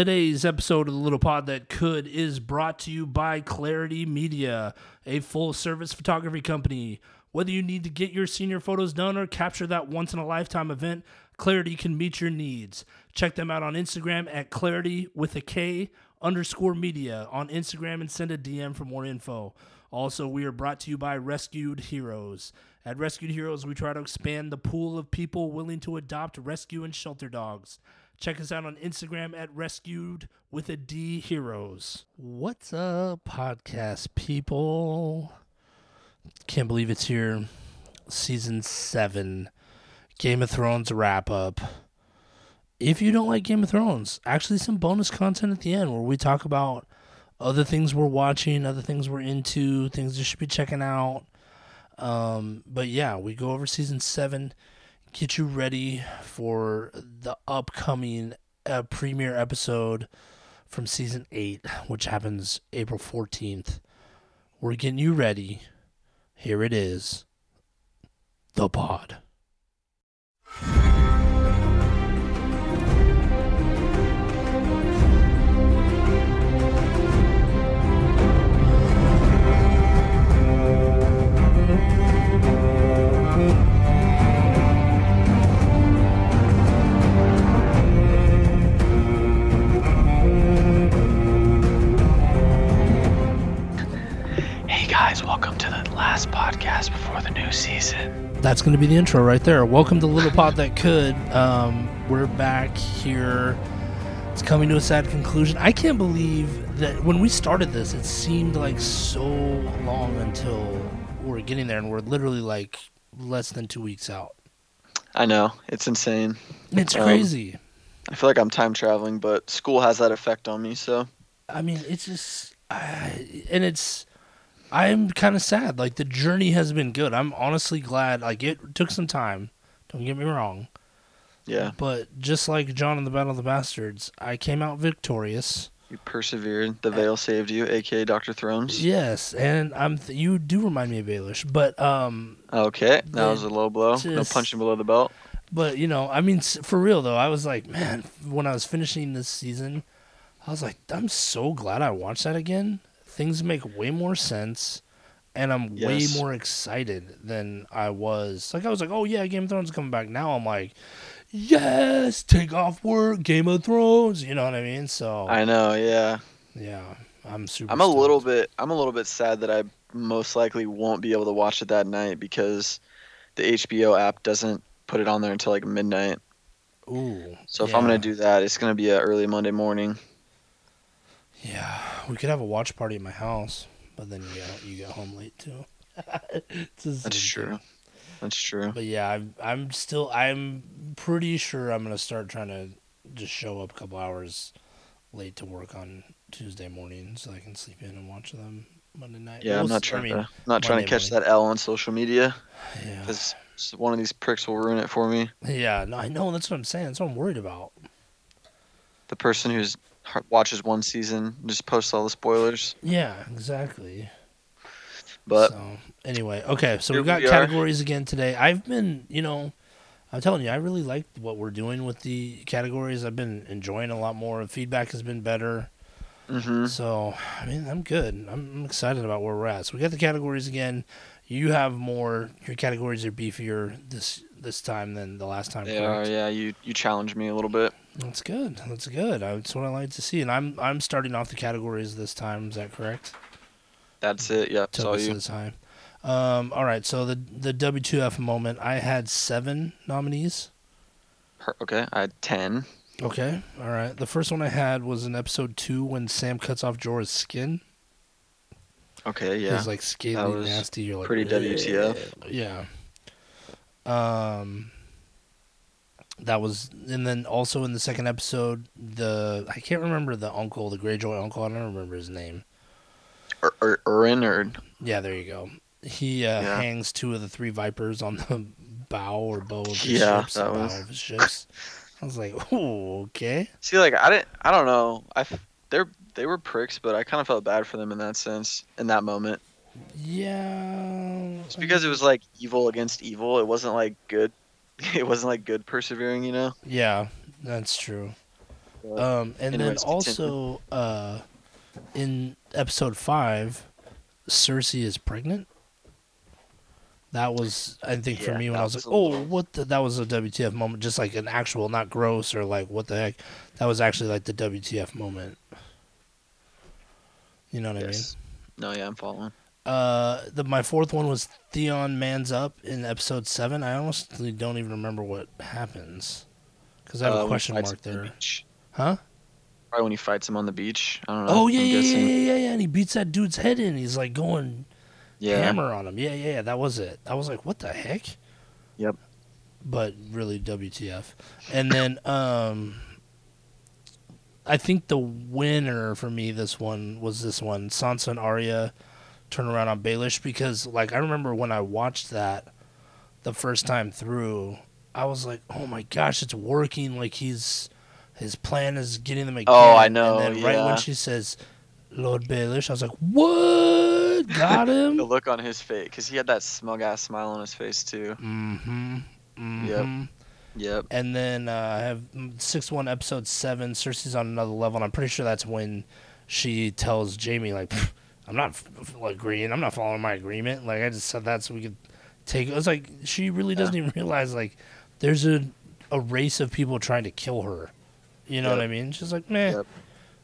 Today's episode of the Little Pod That Could is brought to you by Clarity Media, a full service photography company. Whether you need to get your senior photos done or capture that once in a lifetime event, Clarity can meet your needs. Check them out on Instagram at Clarity with a K underscore media on Instagram and send a DM for more info. Also, we are brought to you by Rescued Heroes. At Rescued Heroes, we try to expand the pool of people willing to adopt, rescue, and shelter dogs. Check us out on Instagram at Rescued with a D Heroes. What's up, podcast people? Can't believe it's here. Season 7, Game of Thrones wrap up. If you don't like Game of Thrones, actually, some bonus content at the end where we talk about other things we're watching, other things we're into, things you should be checking out. Um, but yeah, we go over season 7 get you ready for the upcoming uh, premiere episode from season 8, which happens April 14th. We're getting you ready. Here it is The Pod. Guys, welcome to the last podcast before the new season. That's going to be the intro right there. Welcome to Little Pod That Could. Um, we're back here. It's coming to a sad conclusion. I can't believe that when we started this, it seemed like so long until we're getting there, and we're literally like less than two weeks out. I know, it's insane. It's Um, crazy. I feel like I'm time traveling, but school has that effect on me, so I mean, it's just, I and it's, I'm kind of sad. Like the journey has been good. I'm honestly glad. Like it took some time. Don't get me wrong. yeah, But just like John in the Battle of the Bastards, I came out victorious. you persevered. The Vale saved you, aka Doctor Thrones. Yes, and I'm. Th- you do remind me of Baelish, but um, Okay, that was a low blow. no punching below the belt. but you know, I mean, for real though, I was like, man, when I was finishing this season, I was like, I'm so glad I watched that again. Things make way more sense, and I'm Yes. way more excited than I was. Like I was like, oh yeah, Game of Thrones is coming back. Now I'm like, yes, take off work, Game of Thrones. You know what I mean? So I know, yeah. yeah, I'm super. I'm a little bit. I'm a little bit sad that I most likely won't be able to watch it that night because the HBO app doesn't put it on there until like midnight. Ooh. So if I'm gonna do that, it's gonna be a early Monday morning. Yeah, we could have a watch party at my house, but then you get you get home late too. That's true. That's true. But yeah, I'm I'm still I'm pretty sure I'm gonna start trying to just show up a couple hours late to work on Tuesday morning so I can sleep in and watch them Monday night. Yeah, I'm not s- I trying mean, to not trying to catch morning. that L on social media Yeah, because one of these pricks will ruin it for me. yeah. No, I know. That's what I'm saying. That's what I'm worried about. The person who's watches one season just posts all the spoilers. Yeah, exactly. But so anyway, okay, so we've got we categories again today. I've been, you know, I'm telling you, I really like what we're doing with the categories. I've been enjoying a lot more. Feedback has been better. hmm So, I mean, I'm good. I'm, I'm excited about where we're at. So we got the categories again. You have more. Your categories are beefier this this time than the last time. they are. Yeah, you you challenged me a little bit. That's good. That's good. That's what I like to see. And I'm I'm starting off the categories this time. Is that correct? That's it. Yeah, Till this you. time. Um, all right. So the the W2F moment. I had seven nominees. Okay, I had ten. Okay. All right. The first one I had was in episode two when Sam cuts off Jorah's skin. Okay, yeah. It's like scaly, nasty. You're like pretty WTF. Yeah. Um. That was, and then also in the second episode, the I can't remember the uncle, the Greyjoy uncle. I don't remember his name. Ur- Ur- Euron or Yeah, there you go. He uh, Yeah. hangs two of the three vipers on the bow or bow of his Yeah, ships. that was- his ships. I was like, oh, okay. see, like I didn't. I don't know. I they're they were pricks, but I kind of felt bad for them in that sense in that moment. Yeah. It's because it was like evil against evil. It wasn't like good. It wasn't like good persevering, you know. Yeah, that's true. Um, and then Anyways, continue. also uh, in episode five, Cersei is pregnant. That was, I think, for Yeah, me when I was was like, "Oh, little- what?" The, that was a WTF moment, just like an actual, not gross or like what the heck. That was actually like the WTF moment. You know what Yes. I mean? No, yeah, I'm following. Uh, the my fourth one was Theon mans up in episode seven. I honestly don't even remember what happens because I have Uh, a question fights mark the there. beach. Huh? Probably when he fights him on the beach. I don't know. Oh yeah, I'm yeah, yeah, guessing. yeah, yeah, yeah. And he beats that dude's head in. He's like going Yeah. hammer on him. Yeah, yeah, yeah. That was it. I was like, what the heck? Yep. But really, WTF? And then, um, I think the winner for me this one was this one, Sansa and Arya turn around on Baelish because, like, I remember when I watched that the first time through, I was like, oh my gosh, it's working. Like he's his plan is getting them again. Oh, I know, And then right when she says Lord Baelish, I was like, what? Got him. The look on his face, because he had that smug ass smile on his face too. Mm-hmm. Mm-hmm. Yep. Yep. And then uh, I have six one episode seven. Cersei's on another level, and I'm pretty sure that's when she tells Jamie like, "Pff, "I'm not agreeing. I'm not following my agreement. Like I just said that so we could take." It was like she really doesn't even realize like there's a a race of people trying to kill her. You know what I mean? She's like, "Man, Yep.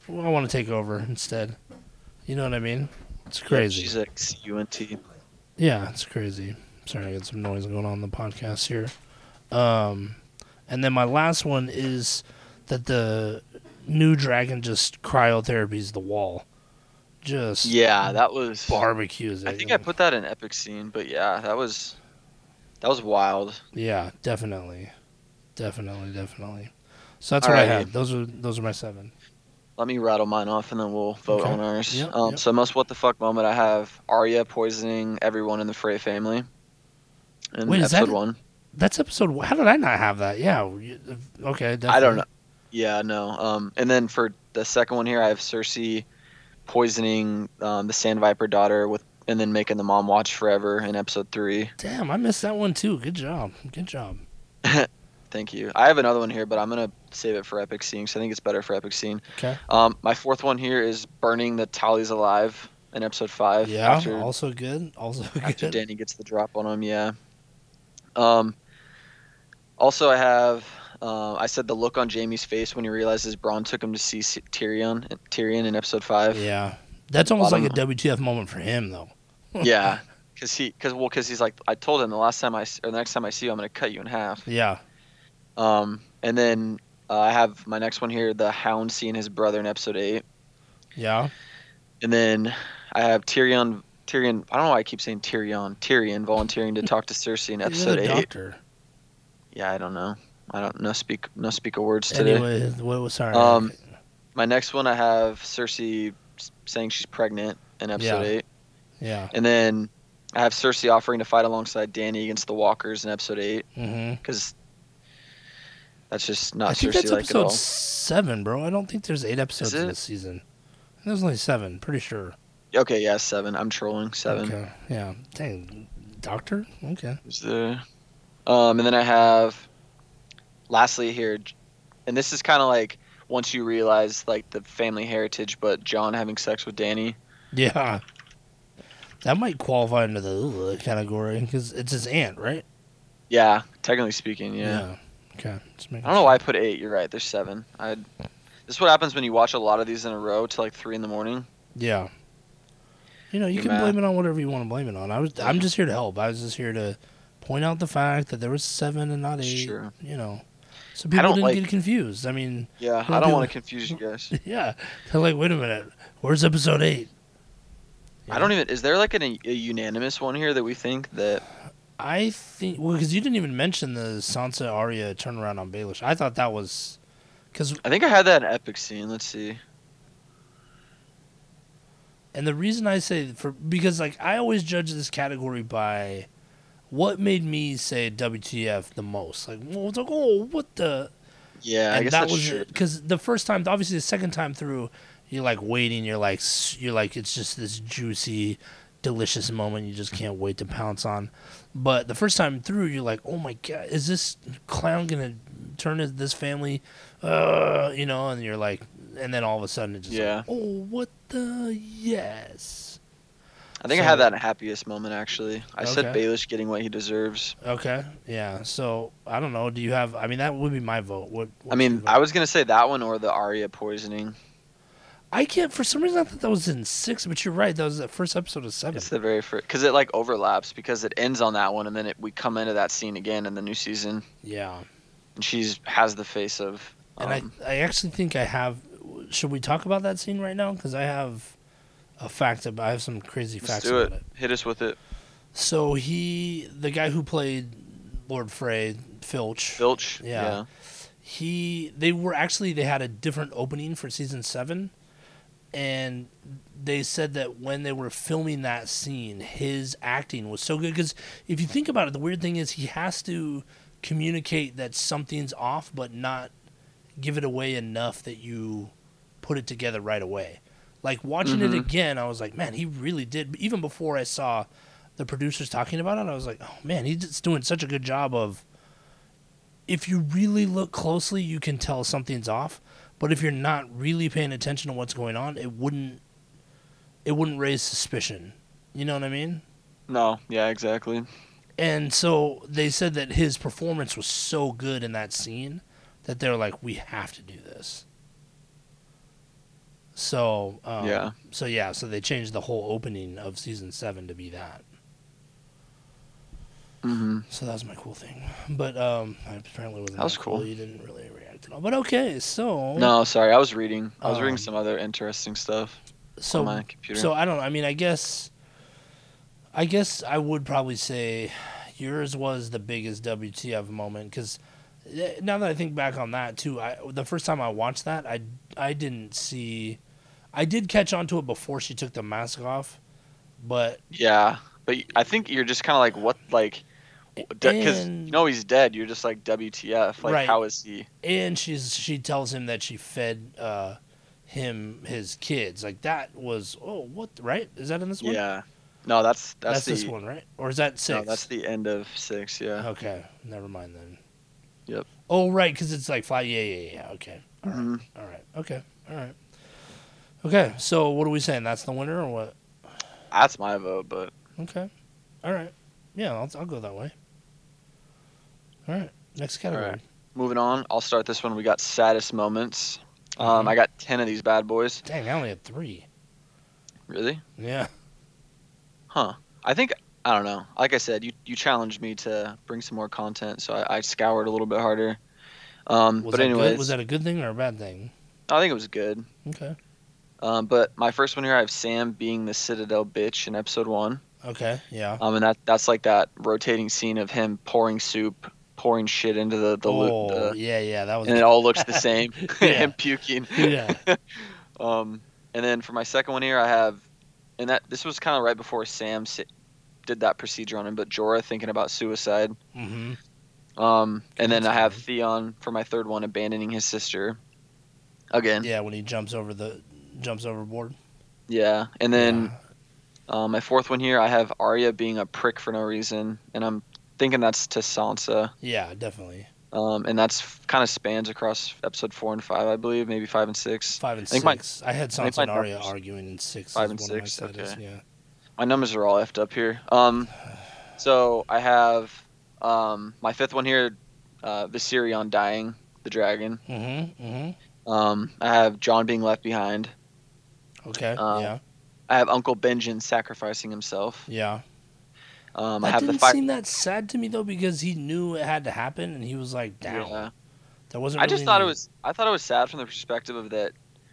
well, I want to take over instead." You know what I mean? It's Yep, crazy. She's like C-U-N-T. Yeah, it's crazy. Sorry, I got some noise going on in the podcast here. Um, and then my last one is that the new dragon just cryotherapies the wall, just Yeah, that was. barbecues. I think I put that in epic scene, but yeah, that was. That was wild. yeah, definitely, definitely, definitely. So that's what I Alrighty. had. Those are those are my seven. Let me rattle mine off and then we'll vote Okay. on ours. Yep, um, yep. So most what the fuck moment I have Arya poisoning everyone in the Frey family. In Wait, is episode that- one. That's episode. How did I not have that? Yeah. Okay. Definitely. I don't know. Yeah, no. Um, and then for the second one here, I have Cersei poisoning um, the Sand Viper daughter with, and then making the mom watch forever in episode three. Damn, I missed that one too. Good job. Good job. Thank you. I have another one here, but I'm gonna save it for epic scene 'cause I think it's better for epic scene. Okay. Um, my fourth one here is burning the Tarlys alive in episode five. Yeah. After, also good. Also after good. Danny gets the drop on him, yeah. Um, also, I have uh, I said the look on Jamie's face when he realizes Bronn took him to see Tyrion. Tyrion in episode five. Yeah. That's almost like a WTF moment for him, though. yeah, because he, because well, because he's like, I told him the last time I, or the next time I see you, I'm gonna cut you in half. Yeah. Um, and then uh, I have my next one here, the Hound seeing his brother in episode eight, Yeah. and then I have Tyrion. Tyrion, I don't know why I keep saying Tyrion. Tyrion volunteering to talk to Cersei in episode eight. doctor. Yeah, I don't know. I don't know. Speak no speak of words today. Anyway, what was sorry? Um, My next one, I have Cersei saying she's pregnant in episode Yeah. eight, yeah. and then I have Cersei offering to fight alongside Danny against the Walkers in episode eight Mm-hmm. because that's just not I think Cersei that's like at episode seven, bro. I don't think there's eight episodes in this season. There's only seven, pretty sure. Okay, yeah, seven. I'm trolling seven. Okay. Yeah. Dang. Doctor? Okay. Is there? Um, and then I have, lastly here, and this is kind of like once you realize like the family heritage, but John having sex with Danny. Yeah. That might qualify into the category because it's his aunt, right? Yeah, technically speaking, yeah. Okay. Just making I don't know why I put eight. You're right. There's seven. I. This is what happens when you watch a lot of these in a row till like three in the morning. Yeah. You know, you Your can math. blame it on whatever you want to blame it on. I was I'm just here to help. I was just here to point out the fact that there was seven and not eight. Sure. You know. So people don't didn't like- get confused. I mean, Yeah, I don't do- want to confuse you guys. yeah. They're like, wait a minute, where's episode eight? I don't even. Is there like an, a unanimous one here that we think that? I think well, because you didn't even mention the Sansa Arya turnaround on Baelish. I thought that was because, I think I had that in epic scene. Let's see. and the reason I say for because like I always judge this category by what made me say WTF the most. Like, well, like, oh, what the Yeah, I and guess that was because the first time, obviously, the second time through, you're like waiting. You're like, you're like, it's just this juicy delicious moment you just can't wait to pounce on. But the first time through, you're like, oh my god, is this clown gonna turn his- this family? Uh, you know, and you're like, and then all of a sudden it's just Yeah. like, oh what the yes. I think I So- had that happiest moment actually. I said Okay. Baelish getting what he deserves. Okay, yeah. So I don't know. Do you have? I mean, that would be my vote. What? I mean. I was gonna say that one or the Arya poisoning. I can't. For some reason, I thought that was in six. But you're right. That was the first episode of seven. It's the very first because it like overlaps because it ends on that one and then it, we come into that scene again in the new season yeah. and she's has the face of. And um, I, I actually think I have. Should we talk about that scene right now? Because I have a fact about. I have some crazy let's facts do about it. it. Hit us with it. So he, the guy who played Lord Frey, Filch. Filch. Yeah. Yeah. he they were actually they had a different opening for season seven and they said that when they were filming that scene his acting was so good because if you think about it the weird thing is he has to communicate that something's off but not give it away enough that you put it together right away like watching it Mhm. again i was like man he really did even before i saw the producers talking about it i was like oh man he's just doing such a good job of if you really look closely, you can tell something's off. But if you're not really paying attention to what's going on, it wouldn't it wouldn't raise suspicion. You know what I mean? No. Yeah. Exactly. And so they said that his performance was so good in that scene that they're like, we have to do this. So um, Yeah. So yeah, so they changed the whole opening of season seven to be that. hmm So that was my cool thing. But um, I apparently wasn't That was cool. cool. You didn't really react at all. But okay, so No, sorry. I was reading. I was Um, reading some other interesting stuff so on my computer. So I don't. know. I mean, I guess. I guess I would probably say yours was the biggest WTF moment because now that I think back on that too, I the first time I watched that, I I didn't see, I did catch on to it before she took the mask off, but yeah, but I think you're just kind of like what like because you know he's dead. You're just like WTF? Like Right. how is he? and she's she tells him that she fed uh him his kids like that was oh what right is that in this one Yeah. No, that's that's, that's, the this one right or is that six no, that's the end of six. Yeah. Okay, never mind then. Yep. Oh right, because it's like five. Yeah, yeah, yeah. Okay. All right. Mhm. All right. Okay. All right. Okay. So what are we saying? That's the winner or what? That's my vote, but Okay. All right. Yeah, I'll, I'll go that way. All right. Next category. right. moving on. I'll start this one. We got saddest moments. Um, Mhm. I got ten of these bad boys. Dang, I only had three. Really? Yeah. Huh. I think I don't know. Like I said, you you challenged me to bring some more content, so I, I scoured a little bit harder. Um, Was but anyways, good? Was that a good thing or a bad thing? I think it was good. Okay. Um, but my first one here, I have Sam being the Citadel bitch in episode one. Okay. Yeah. Um, and that that's like that rotating scene of him pouring soup, pouring shit into the the, oh, the yeah, yeah. That was. and it all looks the same. Yeah. him puking. yeah. Um, and then for my second one here, I have, and that this was kind of right before Sam did that procedure on him, but Jorah thinking about suicide. Mm-hmm. Um, and then I have Theon for my third one, abandoning his sister. Again. Yeah, when he jumps over the jumps overboard. Yeah, and then um, my fourth one here, I have Arya being a prick for no reason, and I'm thinking that's to Sansa. Yeah, definitely. Um, and that's kind of spans across episode four and five, I believe, maybe five and six. Five and I think my- six. I had I Sansa and my Arya numbers- arguing in six. Five and one of my six, okay. Yeah. My numbers are all effed up here. Um, so I have um, my fifth one here, uh, Viserion dying, the dragon. Mm-hmm. Mm-hmm. Um, I have John being left behind. Okay. Um, yeah. I have Uncle Benjen sacrificing himself. Yeah. Um, I That have didn't fire. seem that sad to me though, because he knew it had to happen, and he was like down. Yeah. There wasn't. I just really thought it was. I thought it was sad from the perspective of that.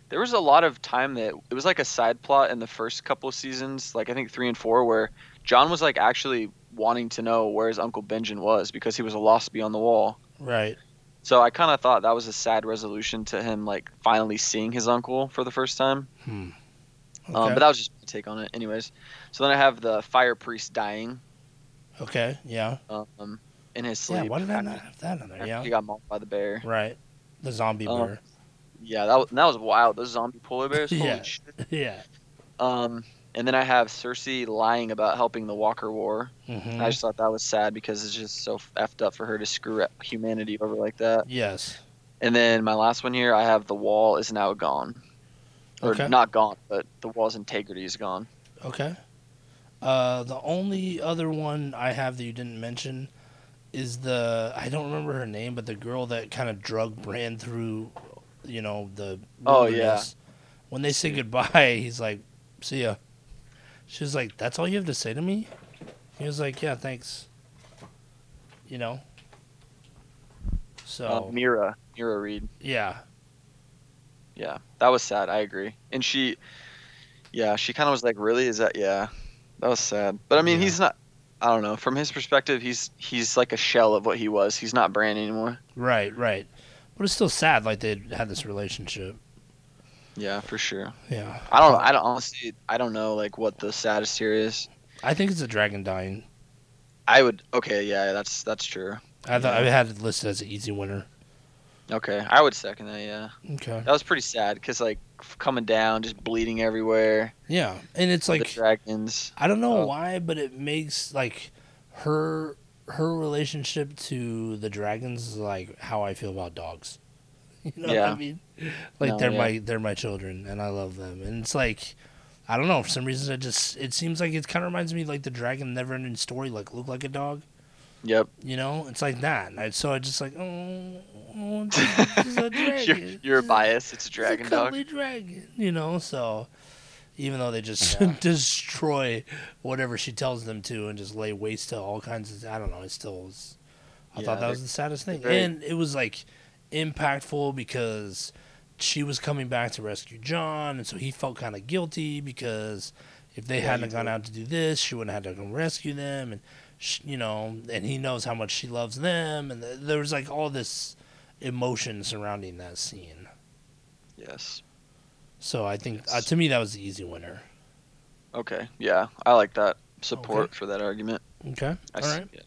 There was a lot of time that it was like a side plot in the first couple of seasons, like I think three and four, where John was like actually wanting to know where his Uncle Benjen was because he was a lost beyond the wall. right. So I kind of thought that was a sad resolution to him, like finally seeing his uncle for the first time. Hmm. Okay. Um, but that was just my take on it, anyways. So then I have the fire priest dying okay. Yeah. um, in his sleep. Yeah. Why did I not have that on there? Yeah. He got mauled by the bear. Right. The zombie Um, bear. Yeah, that was, that was wild. Those zombie polar bears. Holy Yeah. shit. yeah. Um, and then I have Cersei lying about helping the Walker War. Mhm. I just thought that was sad because it's just so effed up for her to screw up humanity over like that. Yes. And then my last one here, I have the wall is now gone, or Okay. not gone, but the wall's integrity is gone. Okay. Uh, the only other one I have that you didn't mention is the I don't remember her name, but the girl that kind of drug Bran through, you know, the Oh, yeah. When they say goodbye, he's like, "See ya." She's like, "That's all you have to say to me." He was like, "Yeah, thanks." You know. So Uh, Meera, Meera Reed. yeah, Yeah, that was sad. I agree. And she, yeah, she kind of was like, "Really? Is that? Yeah, that was sad." But I mean, Yeah. he's not. I don't know. From his perspective, he's he's like a shell of what he was. He's not Bran anymore. right, right. But it's still sad, like they had this relationship. Yeah, for sure. Yeah, I don't. I don't honestly. I don't know like what the saddest here is. I think it's a dragon dying. I would. Okay, yeah, that's that's true. I thought I had it listed as an easy winner. Okay, I would second that. Yeah, Okay. that was pretty sad because like coming down, just bleeding everywhere. Yeah, and it's the like dragons. I don't know oh. why, but it makes like her her relationship to the dragons is like how I feel about dogs. You know what Yeah. I mean? Like No, they're yeah. my they're my children, and I love them. And it's like I don't know for some reason it just it seems like it kind of reminds me like the dragon never ending story like look like a dog. Yep. You know, it's like that. And so I just like oh, oh it's, it's a dragon. you're you're It's a- biased. It's a it's dragon a dog. dragon, you know. So even though they just Yeah. destroy whatever she tells them to and just lay waste to all kinds of, I don't know. It still was. I Yeah, thought that was the saddest thing, very- and it was like impactful because she was coming back to rescue John, and so he felt kind of guilty because if they Yeah, hadn't gone out to do this, she wouldn't have had to come rescue them, and sh you know, and he knows how much she loves them, and th- there was like all this emotion surrounding that scene. Yes. So I think uh, to me that was the easy winner. Okay. Yeah, I like that support for that argument. Okay. I All right. it.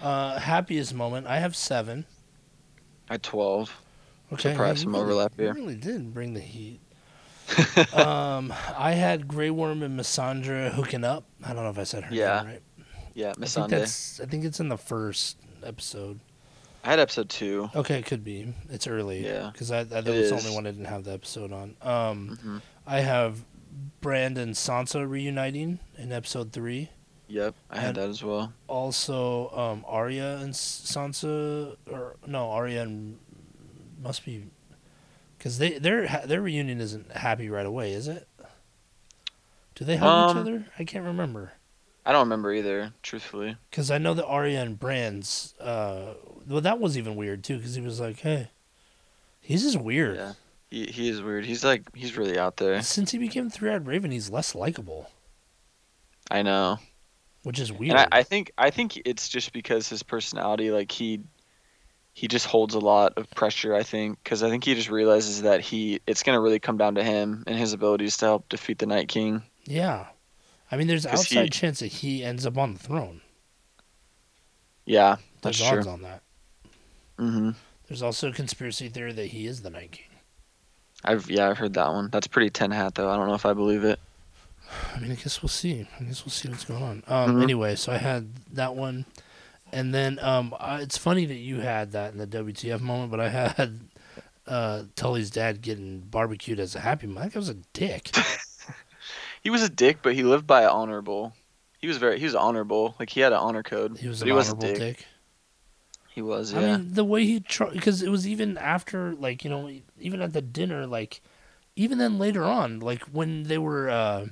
Uh, happiest moment. I have seven. I twelve. Okay. Surprise, some really- overlap here. really did bring the heat. um, I had Grey Worm and Missandra hooking up. I don't know if I said her Yeah. name right. Yeah, I Miss think Sunday. that's. I think it's in the first episode. I had episode two. Okay, it could be. It's early. Yeah. Because I, I that It was the only one I didn't have the episode on. Um, hmm I have Brandon Sansa reuniting in episode three. Yep, I had And- that as well. also um Arya and Sansa or no Arya and must be because they their their reunion isn't happy right away, is it? Do they hug each Um, other? I can't remember I don't remember either, truthfully. because I know that Arya and Brands. Uh, well, that was even weird too because he was like, "Hey, he's just weird." Yeah, he he is weird. He's like he's really out there. Since he became Three Eyed Raven, he's less likable, I know, which is weird. I, I think I think it's just because his personality, like he he just holds a lot of pressure. I think because I think he just realizes that he it's gonna really come down to him and his abilities to help defeat the Night King. yeah, I mean, there's 'Cause he- outside chance that he ends up on the throne. Yeah, There's that's true. odds on that. Mm-hmm. There's also a conspiracy theory that he is the Night King. I've yeah I've heard that one. That's pretty ten hat though. I don't know if I believe it. I mean, I guess we'll see. I guess we'll see what's going on. Um, Mhm. Anyway, so I had that one, and then um, I, it's funny that you had that in the WTF moment, but I had uh, Tully's dad getting barbecued as a happy man. That guy was a dick. He was a dick, but he lived by an honorable. He was very he was honorable. Like he had an honor code. He was an he was a honorable dick. dick. He was yeah. I mean, the way he tried, because it was even after, like, you know, even at the dinner, like, even then later on, like when they were uh,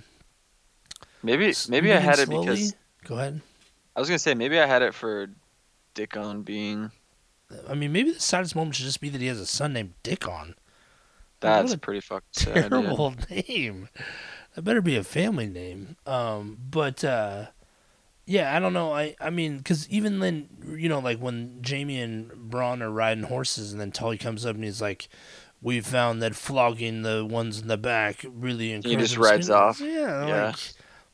maybe maybe I had it because Go ahead. I was gonna say maybe I had it for Dickon being I mean, maybe the saddest moment should just be that he has a son named Dickon. that's what a pretty fucking sad. terrible name. That better be a family name. Um, but uh, yeah, I don't know. I I mean, because even then, you know, like when Jamie and Bronn are riding horses, and then Tully comes up and he's like, "We found that flogging the ones in the back really encourages." He just rides off. Yeah, Yeah. like,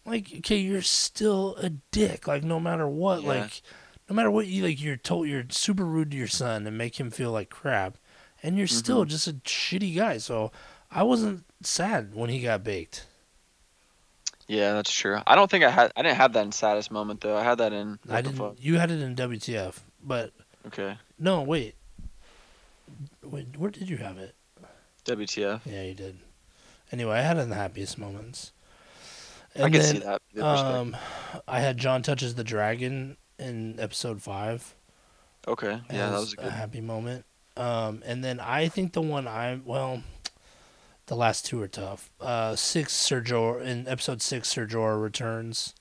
like okay, you're still a dick. Like no matter what, Yeah. like no matter what you like, you're told you're super rude to your son and make him feel like crap, and you're Mm-hmm. still just a shitty guy. So I wasn't sad when he got baked. Yeah, that's true. I don't think I had. I didn't have that in saddest moment though. I had that in. I didn't. fuck? You had it in WTF, but Okay. no, wait. Wait, where did you have it? WTF? Yeah, you did. Anyway, I had it in the happiest moments. I can see that. Um, I had John touches the dragon in episode five. okay. Yeah, that was a good. happy moment. Um, and then I think the one I well, the last two are tough. Uh, six Ser Jorah in episode six, Ser Jorah returns.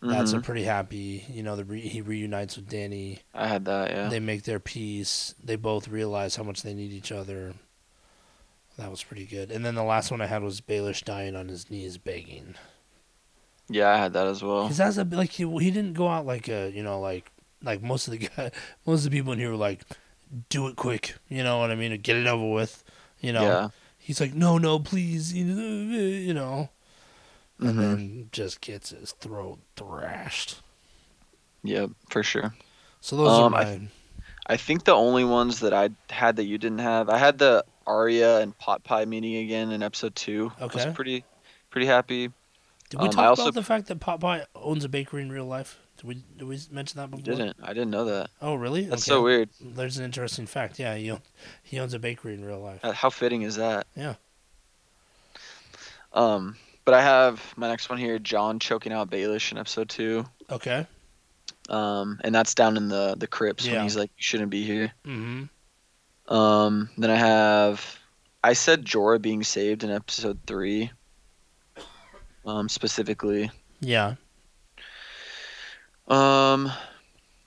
That's a Mhm. pretty happy. You know, the re- he reunites with Danny. I had that. Yeah. They make their peace. They both realize how much they need each other. That was pretty good. And then the last one I had was Baelish dying on his knees begging. yeah, I had that as well. Because that's a like he he didn't go out like a you know like like most of the guy most of the people in here were like do it quick you know what I mean get it over with you know Yeah. He's like no no please you know you know and Mhm. then just gets his throat thrashed. Yeah, for sure. So those are Um, I- mine. I think the only ones that I had that you didn't have, I had the Arya and Hot Pie meeting again in episode two. I Okay. was pretty, pretty happy. Did we um, talk I also- about the fact that Popeye owns a bakery in real life? Did we did we mention that before? didn't. I didn't know that. Oh really? That's Okay. so weird. There's an interesting fact. Yeah, he own, he owns a bakery in real life. Uh, How fitting is that? Yeah. Um, but I have my next one here: John choking out Baelish in episode two. Okay. Um, and that's down in the the crypts Yeah. when he's like, "You shouldn't be here." Mm-hmm. Um, then I have, I said Jorah being saved in episode three. Um, specifically. Yeah. Um,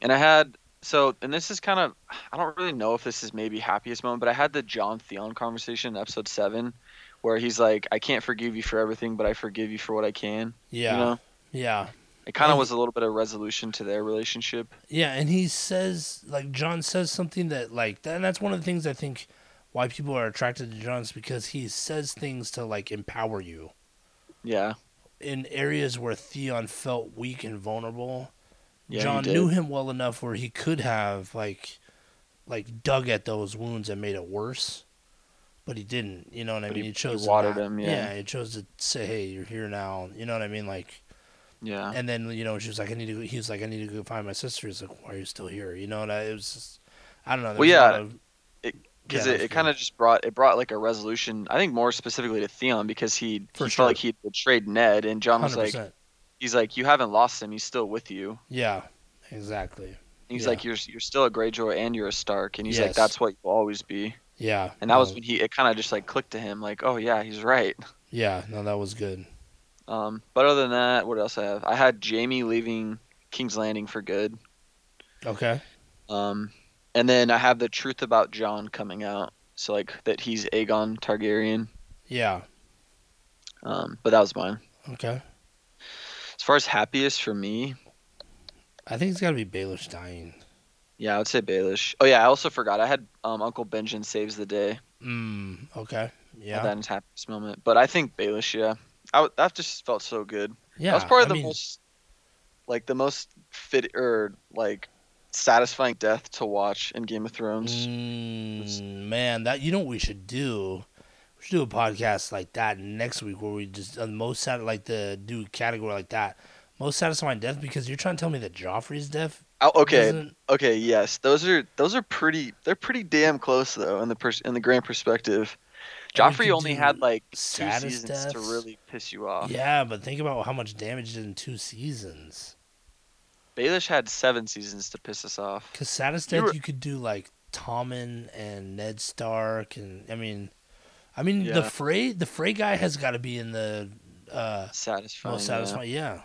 and I had so, and this is kind of, I don't really know if this is maybe happiest moment, but I had the John Theon conversation in episode seven, where he's like, "I can't forgive you for everything, but I forgive you for what I can." Yeah. You know, Yeah. it kind of was a little bit of resolution to their relationship. Yeah, and he says like John says something that like and that's one of the things I think why people are attracted to John is because he says things to like empower you. Yeah, In areas where Theon felt weak and vulnerable, yeah. John knew him well enough where he could have like like dug at those wounds and made it worse. But he didn't, you know what I But mean? he- He, chose he watered him, yeah. he chose to say, "Hey, you're here now." You know what I mean? Like, Yeah, and then you know she was like, "I need to." Go, he was like, "I need to go find my sister." He's like, "Why are you still here?" You know, and I, it was, just, I don't know. Well, was a lot yeah, of- because yeah, it, it kind of just brought it brought like a resolution. I think more specifically to Theon because he, he sure. felt like he betrayed Ned, and John was like, 100%. He's like, you haven't lost him. He's still with you. Yeah, exactly. He's Yeah. like, you're you're still a Greyjoy and you're a Stark, and he's like, that's what you'll always be. Yeah, And that was when he it kind of just like clicked to him, like, oh yeah, he's right. yeah, no, that was good. Um, but other than that, what else I have? I had Jamie leaving King's Landing for good. Okay, Um, and then I have the truth about John coming out. So like that he's Aegon Targaryen. yeah, Um, but that was mine. okay. As far as happiest for me, I think it's got to be Baelish dying. yeah, I would say Baelish. Oh yeah, I also forgot. I had um, Uncle Benjen saves the day. Mm, okay, Yeah. That is happiest moment. But I think Baelish, yeah. I w- that just felt so good. yeah. that was probably I the mean, most, like the most fit or like satisfying death to watch in Game of Thrones. Mm, man, that you know what we should do? Should do a podcast like that next week where we just uh, most sat like the do category like that. Most satisfying death because you're trying to tell me that Joffrey's death Oh, okay, doesn't- okay, yes, those are those are pretty. They're pretty damn close though in the pers- in the grand perspective. Joffrey only had like two seasons to really piss you off. Yeah, but think about how much damage did in two seasons. Baelish had seven seasons to piss us off. Because saddest You death were- you could do like Tommen and Ned Stark and I mean, I mean the Yeah. Frey the Frey guy has got to be in the uh, Satisfying. most satisfying. Yeah,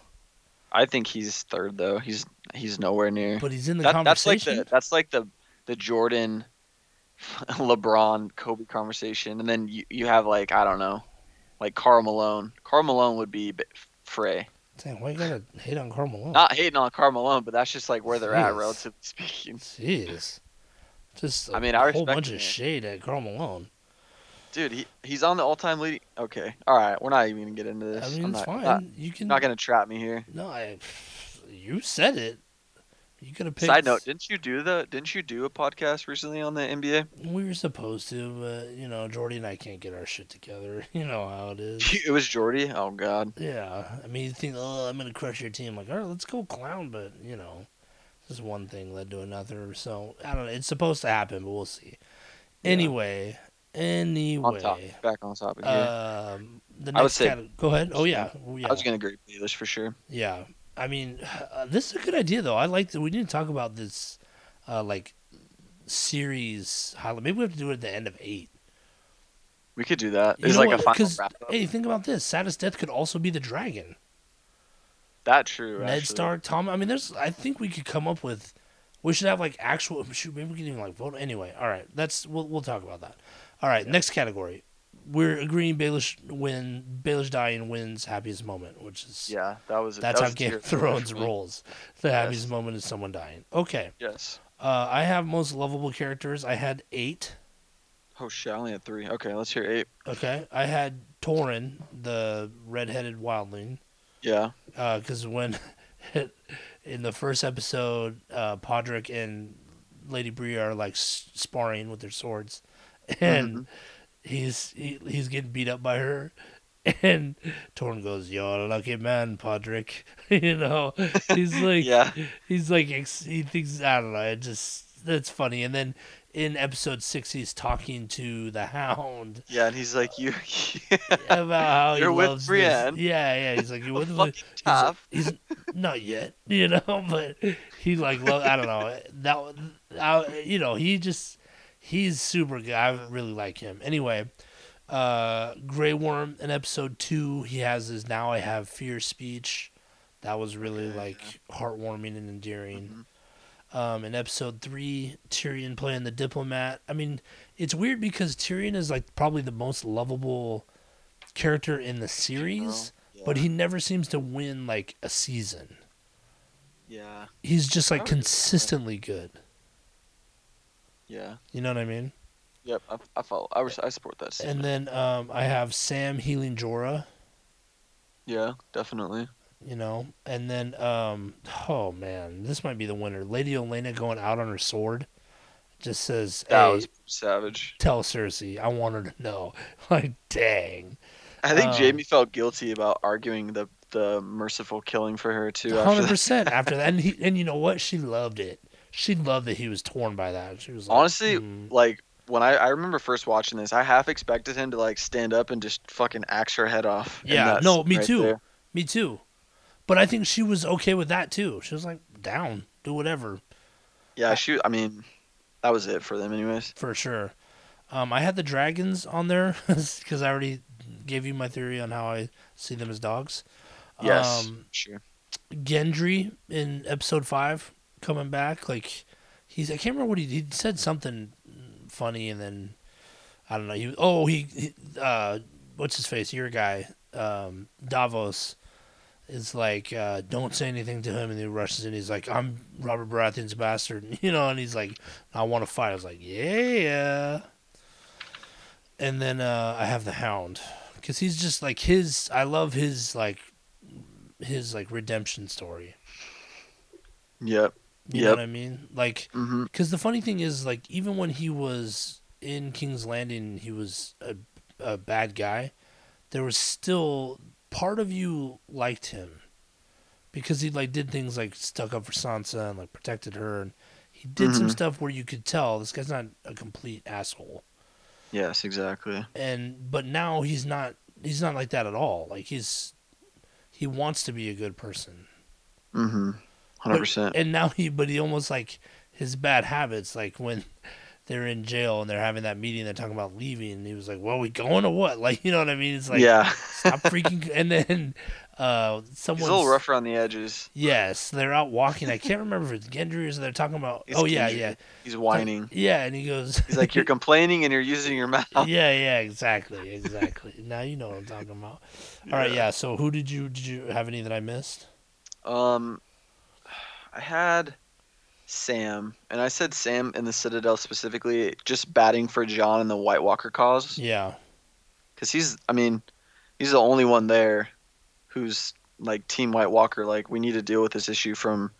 I think he's third though. He's he's nowhere near. but he's in the That, that's like the that's like the the Jordan, LeBron, Kobe conversation, and then you you have like I don't know, like Karl Malone. Karl Malone would be Frey. Dang, why you gotta hate on Karl Malone? Not hating on Karl Malone, but that's just like where they're at, relatively speaking. Jeez. Just a I mean, I whole bunch him, of shade at Karl Malone. Dude, he he's on the all-time leading. Okay, all right, we're not even gonna get into this. I mean, I'm it's not, fine. Not, you can. not gonna trap me here. No, I. You said it. You could have picked. Side note: Didn't you do the? Didn't you do a podcast recently on the NBA? We were supposed to, but you know, Jordy and I can't get our shit together. You know how it is. It was Jordy. Oh God. Yeah, I mean, you think, oh, I'm gonna crush your team. Like, all right, let's go clown, but you know, just one thing led to another. So I don't know. It's supposed to happen, but we'll see. Yeah. Anyway, anyway, topic. Back on topic. here. um, the I would next say- cate- Go ahead. Oh yeah, Oh, yeah. I was gonna agree with Baelish for sure. Yeah, I mean, uh, this is a good idea though. I like that we didn't talk about this, uh, like series highlight. Maybe we have to do it at the end of eight. We could do that. It's like what? a final wrap up. Hey, think about this. Saddest death could also be the dragon. That true. Ned actually. Stark, Tom. I mean, there's. I think we could come up with. We should have like actual. Shoot, maybe we can even like vote. Anyway, all right. That's we'll we'll talk about that. All right, next category. We're agreeing Baelish win. Baelish dying wins happiest moment, which is Yeah, that was. that's that how was a Game of Thrones rolls. The Yes. happiest moment is someone dying. Okay. Yes. Uh, I have most lovable characters. I had eight. Oh shit! I only had three. Okay, let's hear eight. Okay, I had Torin, the redheaded wildling, Yeah. because when in the first episode, uh, Podrick and Lady Bree are like sparring with their swords, and mm-hmm. he's he, he's getting beat up by her. And Torin goes, "You're a lucky man, Podrick." you know, he's like, Yeah. he's like he thinks I don't know. It just that's funny. And then in episode six, he's talking to the Hound Yeah, and he's like, you. about how You're with Brienne. This. Yeah, yeah. He's like, you're with, fucking he's, he's not yet, you know, but he like, lo- I don't know that, I, you know, he just he's super good. I really like him. Anyway, uh, Grey Worm in episode two, he has his now I have fear speech. That was really Okay, like heartwarming and endearing. Mhm. Um, in episode three, Tyrion playing the diplomat. I mean, it's weird because Tyrion is like probably the most lovable character in the series, Yeah. but he never seems to win like a season. Yeah. He's just like I would agree with that. consistently good. Yeah. You know what I mean? Yep. I, I follow. I, I support that. And then um, I have Sam healing Jorah. yeah, definitely. You know, and then um, oh man, this might be the winner. Lady Olenna going out on her sword, just says, That "Hey, was savage. tell Cersei, I want her to know." Like, dang. I think Um, Jamie felt guilty about arguing the the merciful killing for her too. Hundred percent after that, and he and you know what? She loved it. She loved that he was torn by that. She was like, Honestly, "Hmm." like when I, I remember first watching this, I half expected him to like stand up and just fucking axe her head off. Yeah, no, me right too. there. me too. But I think she was okay with that too. She was like, down, do whatever Yeah, she. I mean, that was it for them, anyways. for sure. Um, I had the dragons on there because I already gave you my theory on how I see them as dogs. Yes, Um, sure. Gendry in episode five coming back. Like he's I can't remember what he he said something funny and then I don't know. He oh he, he uh what's his face? Your guy um Davos is like uh don't say anything to him and he rushes in. He's like I'm Robert Baratheon's bastard, you know, and he's like I want to fight. I was like yeah. And then uh I have the Hound because he's just like his. I love his like his like redemption story. Yep. You know what I mean? Like, because the funny thing is, like, even when he was in King's Landing, he was a, a bad guy. There was still part of you liked him because he like did things like stuck up for Sansa and like protected her, and he did some Mhm. stuff where you could tell this guy's not a complete asshole. Yes, exactly. And but now he's not. He's not like that at all. Like he's he wants to be a good person. hmm Hundred percent. and now he but he almost like his bad habits like when they're in jail and they're having that meeting they're talking about leaving and he was like well we going or what like you know what i mean it's like yeah. stop freaking and then uh He's someone a little rough around the edges. yes they're out walking i can't remember if it's gendry or they're talking about It's oh yeah Gendry. yeah He's whining. yeah and he goes He's like, you're complaining and you're using your mouth. yeah yeah exactly exactly now you know what i'm talking about all right yeah so who did you did you have any that i missed Um, I had Sam, and I said Sam in the Citadel specifically, just batting for John and the White Walker cause, yeah because he's, I mean, he's the only one there who's like Team White Walker. Like, we need to deal with this issue from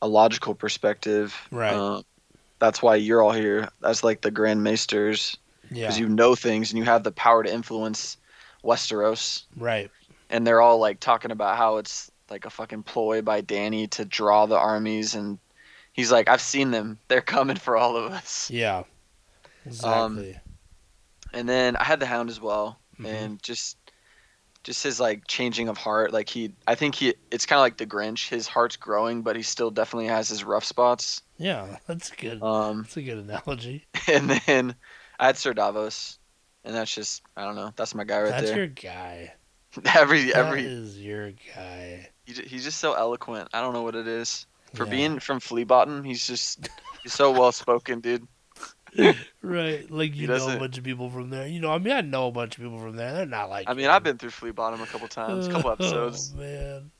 a logical perspective. Right. Uh, that's why you're all here That's like the Grand Maesters Yeah. because you know things and you have the power to influence Westeros. right. And they're all like talking about how it's like a fucking ploy by Danny to draw the armies and he's like, I've seen them. They're coming for all of us. Yeah. Exactly. And then I had the Hound as well, Mhm. and just just his like changing of heart. Like he, I think he, it's kind of like the Grinch. His heart's growing, but he still definitely has his rough spots. yeah, that's good. Um, that's a good analogy. and then I had Sir Davos, and that's just I don't know. That's my guy right that's there. That's your guy. every That every is your guy. He, j- he's just so eloquent. I don't know what it is. For Yeah. being from Fleabottom, he's just he's so well spoken, dude. right, like He you know a doesn't- bunch of people from there. You know, I mean, I know a bunch of people from there. They're not like. I mean, you. I've been through Fleabottom a couple times, a couple episodes. Oh man.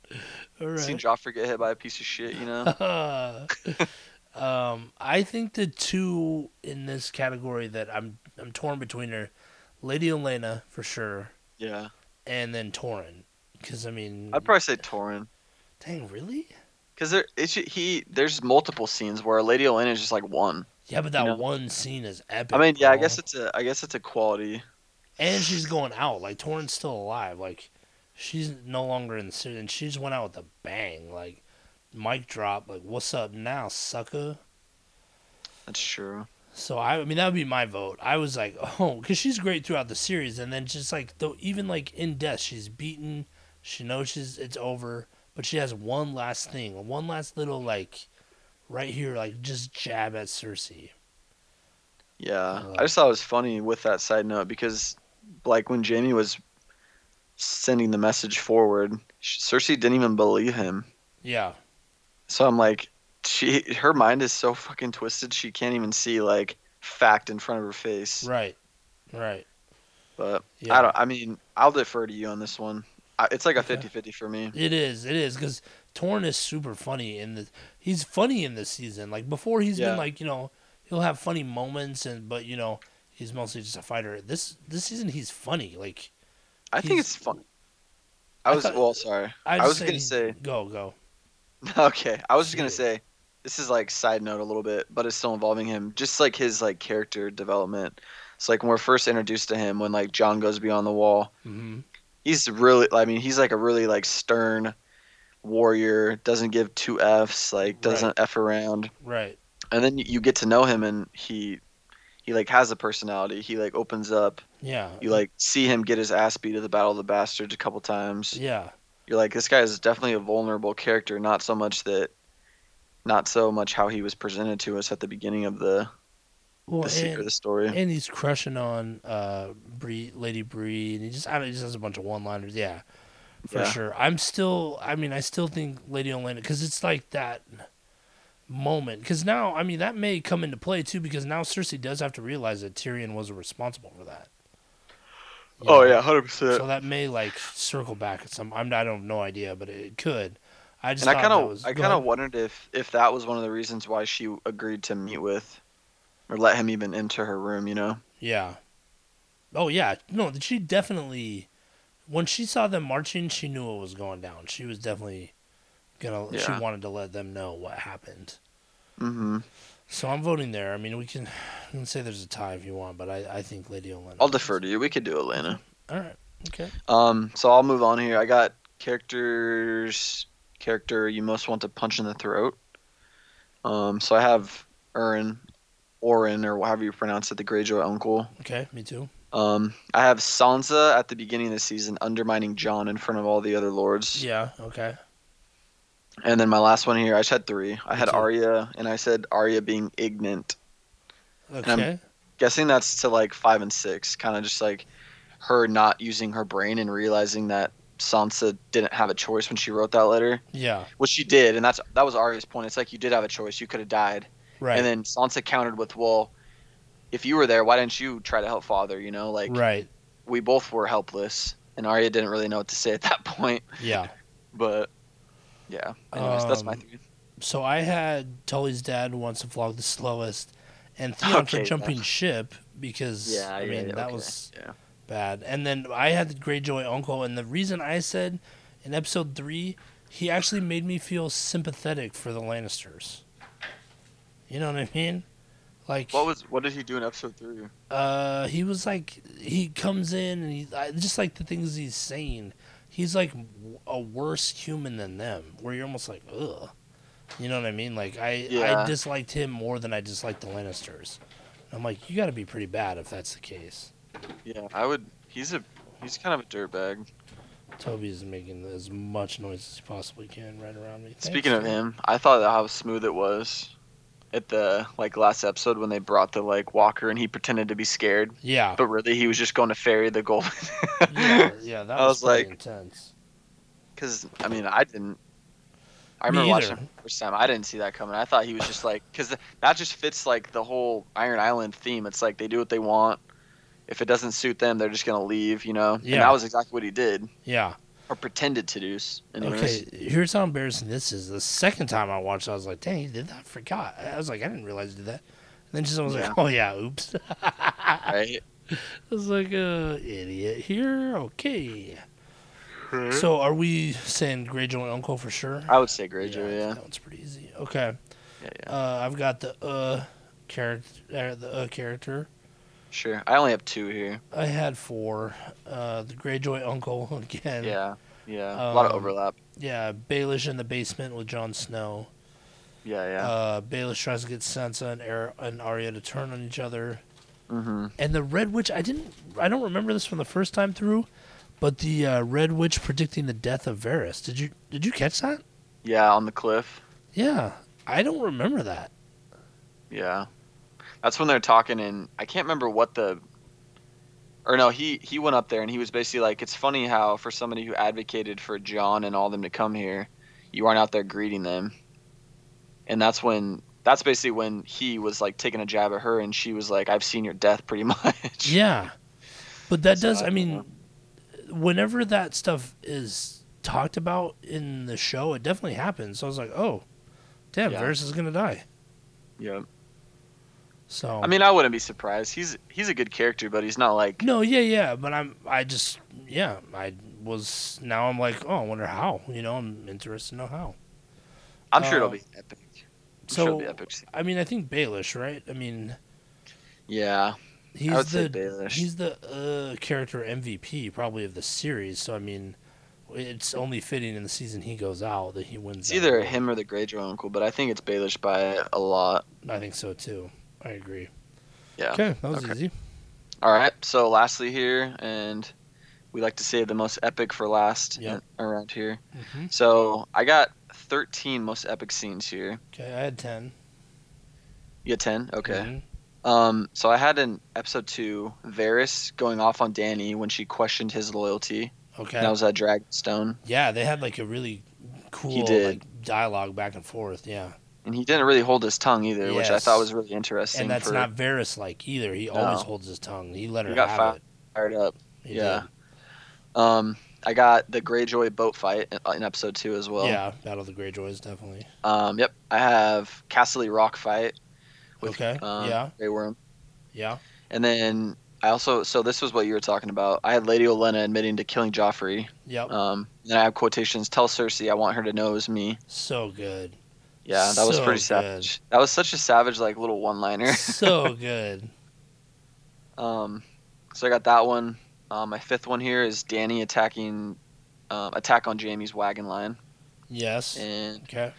All Seen. Joffrey get hit by a piece of shit, you know. um, I think the two in this category that I'm I'm torn between are Lady Olenna for sure, Yeah, and then Torin. Because I mean, I'd probably say Torin. dang, really? Because there, it's he. There's multiple scenes where Lady Olenna is just like one. Yeah, but that know? one scene is epic. I mean, yeah, I guess it's a. I guess it's a quality. and she's going out. Like Torin's still alive. Like she's no longer in the city, and she just went out with a bang. Like mic drop. Like what's up now, sucker? That's true. So I, I mean, that would be my vote. I was like, oh, because she's great throughout the series, and then just like though, even like in death, she's beaten. She knows she's it's over, but she has one last thing, one last little like, right here, like just jab at Cersei. Yeah, Uh, I just thought it was funny with that side note because, like, when Jaime was sending the message forward, Cersei didn't even believe him. Yeah, So I'm like, she, her mind is so fucking twisted. She can't even see like fact in front of her face. right, right. But Yeah, I don't. I mean, I'll defer to you on this one. It's like a Okay. 50-50 for me. It is, it is, because Torn is super funny in the. He's funny in this season. Like before, he's Yeah. been like you know he'll have funny moments, and but you know he's mostly just a fighter. This this season he's funny. Like I think it's funny. I I was thought- well, sorry. I, I was say gonna say go go. okay. I was just gonna say this is like side note a little bit, but it's still involving him. Just like his like character development. It's like when we're first introduced to him, when like Jon goes beyond the wall. hmm He's really. I mean, he's like a really like stern warrior. Doesn't give two f's. Like doesn't f around. Right. And then you- you get to know him, and he he like has a personality. He like opens up. Yeah. You like see him get his ass beat at the Battle of the Bastards a couple times. Yeah. you're like this guy is definitely a vulnerable character not so much that not so much how he was presented to us at the beginning of the Well, the, se- or and, the story and he's crushing on uh Bree, Lady Bree, and he just I don't, he just has a bunch of one-liners. Yeah, for Yeah. sure. I'm still. I mean, I still think Lady Olenna because it's like that moment. Because now, I mean, that may come into play too. Because now Cersei does have to realize that Tyrion wasn't responsible for that. You oh know? yeah 100% So that may like circle back at some. I'm. I don't have no idea, but it could. I just. and i kind of i kind of wondered if if that was one of the reasons why she agreed to meet with or let him even into her room you know Yeah. Oh yeah. No, she definitely when she saw them marching, she knew what was going down. She was definitely gonna yeah. she wanted to let them know what happened. mm-hmm So I'm voting there. I mean we can we can say there's a tie if you want, but I, I think Lady Olenna. i'll defer to you we could do atlanta Alright. Okay. um so i'll move on here i got characters character you most want to punch in the throat um so i have Euron, Orin, or however you pronounce it, the Greyjoy uncle. Okay, me too. Um, I have Sansa at the beginning of the season undermining Jon in front of all the other lords. Yeah, okay. And then my last one here, I just had three. I had too. Arya, and I said Arya being ignorant. I'm- Okay. Guessing that's to like five and six, kind of just like her not using her brain and realizing that Sansa didn't have a choice when she wrote that letter, Yeah. which she did, and that's that was Arya's point. It's like you did have a choice; you could have died. Right. And then Sansa countered with, "Well, if you were there, why didn't you try to help Father? You know, like right. we both were helpless." And Arya didn't really know what to say at that point, Yeah. but yeah. Anyways, that's my Um. So I had Tully's dad who wants to vlog the slowest and Theon for Okay, jumping yeah. ship because Yeah, I mean yeah, that okay, was yeah. bad. And then I had the Greyjoy uncle, and the reason I said in episode three he actually made me feel sympathetic for the Lannisters. You know what I mean? Like What was what did he do in episode three? uh he was like he comes in and he I, just like the things he's saying he's like a worse human than them where you're almost like ugh you know what i mean like i i disliked him more than i disliked the lannisters i'm like you got to be pretty bad if that's the case Yeah, I would. He's a he's kind of a dirtbag. toby's making as much noise as he possibly can right around me Thanks, Speaking of Toby. him, I thought that how smooth it was at the like last episode when they brought the like Walker and he pretended to be scared, yeah but really he was just going to ferry the golden. yeah yeah that was, was like- intense Because I mean, I didn't. I Me remember watching the first time. I didn't see that coming. I thought he was just like, because that just fits like the whole Iron Island theme. It's like they do what they want. If it doesn't suit them, they're just gonna leave. You know. Yeah. And that was exactly what he did, yeah or pretended to do. s- Anyways. Okay, here's how embarrassing this is. The second time I watched, it, I was like, "Dang, he did that! I forgot." I was like, "I didn't realize he did that." And then just I was Yeah. like, "Oh yeah, oops." right. I was like, "Uh, idiot here." Okay. So, are we saying Greyjoy and Uncle for sure? I would say Greyjoy. Yeah. that one's pretty easy. Okay. Yeah. Yeah. Uh, I've got the uh character, uh, the uh character. Sure. I only have two here. I had four. Uh, the Greyjoy Uncle again. Yeah. Yeah. a lot of Um, overlap. Yeah, Baelish in the basement with Jon Snow. Yeah. Yeah. Uh, Baelish tries to get Sansa and, Ar- and Arya to turn on each other. mm-hmm. And the Red Witch, I didn't, I don't remember this from the first time through, but the uh, Red Witch predicting the death of Varys. Did you did you catch that? Yeah. On the cliff. Yeah, I don't remember that. Yeah. That's when they're talking and I can't remember what the or no, he he went up there and he was basically like it's funny how for somebody who advocated for Jon and all them to come here, you aren't out there greeting them. And that's when that's basically when he was like taking a jab at her and she was like I've seen your death pretty much. Yeah, but that So does. I I mean, know. whenever that stuff is talked about in the show, it definitely happens. So I was like, oh, damn, Yeah. Varys is gonna die. Yeah. So I mean, I wouldn't be surprised. He's he's a good character, but he's not like No, yeah, yeah, but I'm, I just, yeah, I was. Now I'm like, oh, I wonder how. You know, I'm interested to know how. I'm sure it'll uh, be epic. I'm So, sure it'll be epic. I mean, I think Baelish, right? I mean, Yeah. he's the he's the uh, character MVP probably of the series. So I mean, it's only fitting in the season he goes out that he wins. It's either him or the Greyjoy uncle, but I think it's Baelish by a lot. I think so too. I agree. Yeah. Okay, that was Okay. easy. All right. So lastly here, and we like to save the most epic for last Yep. in- around here. hmm So I got 13 most epic scenes here. Okay, I had ten. You had 10? Okay. Mhm. Um. So I had in episode two, Varys going off on Dany when she questioned his loyalty. Okay. That was at Dragonstone, yeah, they had like a really cool did. like dialogue back and forth. Yeah. And he didn't really hold his tongue either, which I thought was really interesting. And that's for not Varys like either. He always holds his tongue. He let her He got have fi- it. fired up. He yeah. Um. I got the Greyjoy boat fight in, episode two as well. yeah, Battle of the Greyjoys definitely. Um. Yep. I have Castle Rock fight. With, Okay, Um, yeah. Grey Worm. Yeah. And then I also so this was what you were talking about. I had Lady Olenna admitting to killing Joffrey. Yep. Um, then I have quotations. Tell Cersei I want her to know it was me. so good. Yeah, that was So pretty good. savage. That was such a savage like little one liner. so good. um, so I got that one. Um, my fifth one here is Dany attacking, um, attack on Jaime's wagon line, Yes. and Okay.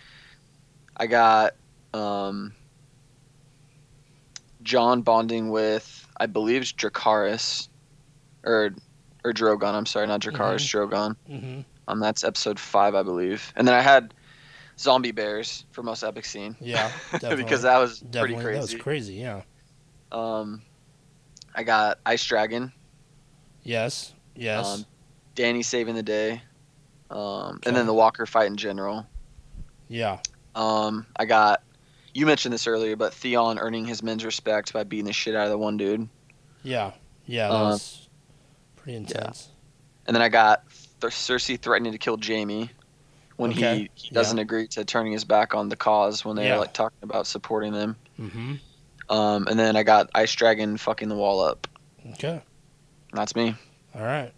I got um, Jon bonding with I believe it's or or Drogon. I'm sorry, not Dracarys, Drogon. hmm Um, that's episode five, I believe. And then I had zombie bears for most epic scene. Yeah. Because that was definitely pretty crazy. that was crazy. Yeah. um, I got Ice Dragon, Yes. Yes. Um, Dany saving the day, um, and then the Walker fight in general. yeah. Um, I got you mentioned this earlier, but Theon earning his men's respect by beating the shit out of the one dude. Yeah. Yeah. That Uh, was pretty intense. And then I got Th- Cersei threatening to kill Jaime when Okay. he, he doesn't agree to turning his back on the cause when they're Yeah. like talking about supporting them. Mm-hmm. Um, and then I got Ice Dragon fucking the wall up. Okay. That's me. All right.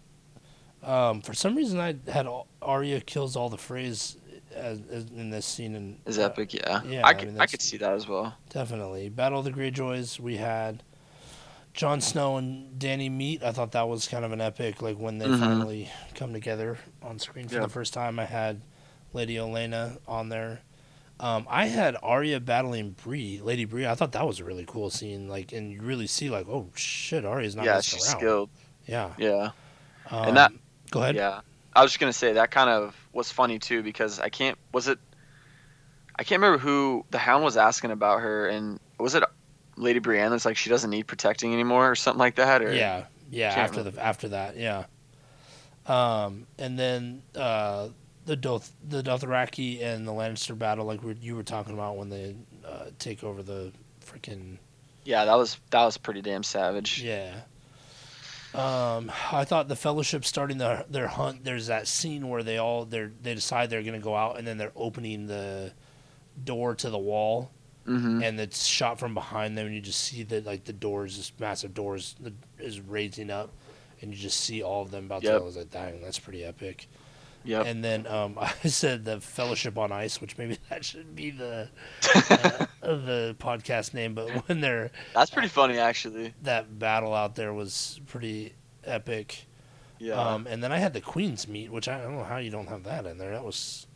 Um, for some reason, I had all, Arya kills all the Freys as, as in this scene. And Is epic, yeah. yeah, I I could, mean, I, could see that as well. Definitely. Battle of the Greyjoys, we had Jon Snow and Dany meet. I thought that was kind of an epic, like when they Mhm. finally come together on screen for Yeah. the first time. I had Lady Olenna on there. Um, I had Arya battling Bree, Lady Bree. I thought that was a really cool scene. Like, and you really see, like, oh shit, Arya's not yeah, she's around. skilled. Yeah. Yeah. Um, and that- Go ahead. Yeah. I was just gonna say that kind of was funny too because I can't was it I can't remember who the hound was asking about her and was it Lady Brienne that's like she doesn't need protecting anymore or something like that or Yeah, yeah. After the after that, yeah. Um, and then uh, the Doth the Dothraki and the Lannister battle, like we you were talking about when they uh, take over the freaking Yeah, that was that was pretty damn savage. yeah. Um, I thought the Fellowship starting their their hunt. There's that scene where they all they they decide they're gonna go out, and then they're opening the door to the wall, Mm-hmm. and it's shot from behind them, and you just see that like the doors, this massive doors, the, is raising up, and you just see all of them about to. Yep. I was like, dang, that's pretty epic. Yep. And then um, I said the Fellowship on Ice, which maybe that should be the uh, the podcast name, but when they're That's pretty funny actually. that battle out there was pretty epic. Yeah. Um, and then I had the Queens meet, which I don't know how you don't have that in there. That was.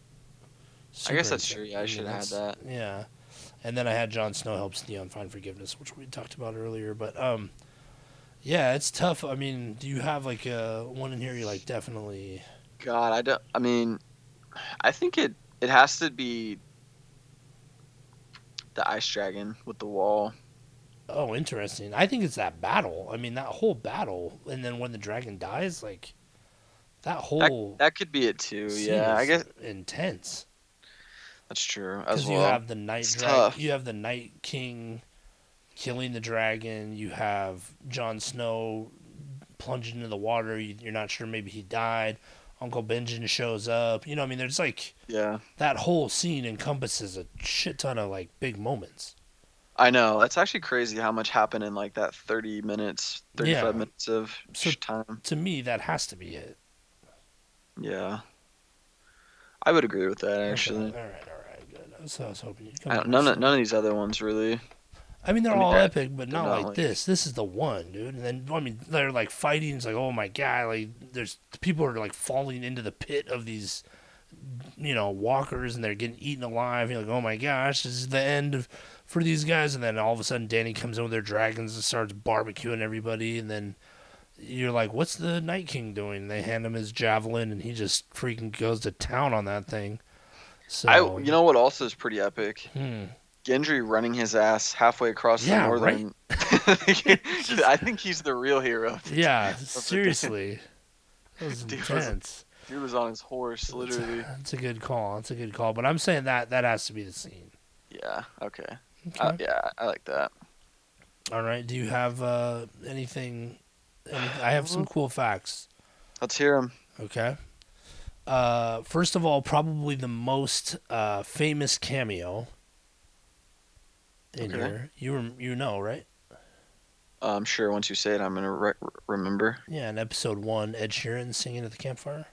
I guess that's true. Yeah, I should have had that. Yeah, and then I had Jon Snow helps Theon find forgiveness, which we talked about earlier. But um, yeah, it's tough. I mean, do you have like a one in here you like definitely? God, I don't. I mean, I think it it has to be the ice dragon with the wall. Oh, interesting. I think it's that battle. I mean, that whole battle, and then when the dragon dies, like that whole That could be it too. Yeah, I guess intense. that's true as Because well. you have the night dragon, you have the night king killing the dragon. You have Jon Snow plunging into the water. You, you're not sure maybe he died. Uncle Benjen shows up. You know, I mean, there's like yeah, that whole scene encompasses a shit ton of like big moments. I know. That's actually crazy how much happened in like that 30 minutes, 35 Yeah. minutes of So- time. To me, that has to be it. Yeah, I would agree with that Okay, actually. All right, all right, good. So I was hoping you'd come. I don't, none of none of these other ones really. I mean, they're I mean, all they're- epic, but not, not like, like- this. This is the one, dude. And then, I mean, they're like fighting. It's like, oh my god, like there's people are like falling into the pit of these, you know, walkers, and they're getting eaten alive. You're like, oh my gosh, this is the end of, for these guys. And then all of a sudden, Dany comes in with their dragons and starts barbecuing everybody. And then you're like, what's the Night King doing? They hand him his javelin, and he just freaking goes to town on that thing. So, I you know what also is pretty epic? hmm. Gendry running his ass halfway across Yeah, the right. northern. I think he's the real hero. yeah, seriously. That was Dude was- intense. He was on his horse, literally. That's a good call. That's a good call. But I'm saying that that has to be the scene. Yeah. Okay. Okay. Uh, yeah, I like that. All right. Do you have uh, anything? Any, I have some cool facts. Let's hear them. Okay. Uh, first of all, probably the most uh, famous cameo in Okay. here. You rem- you know right? I'm Um, sure once you say it, I'm gonna re- remember. Yeah, in episode one, Ed Sheeran singing at the campfire.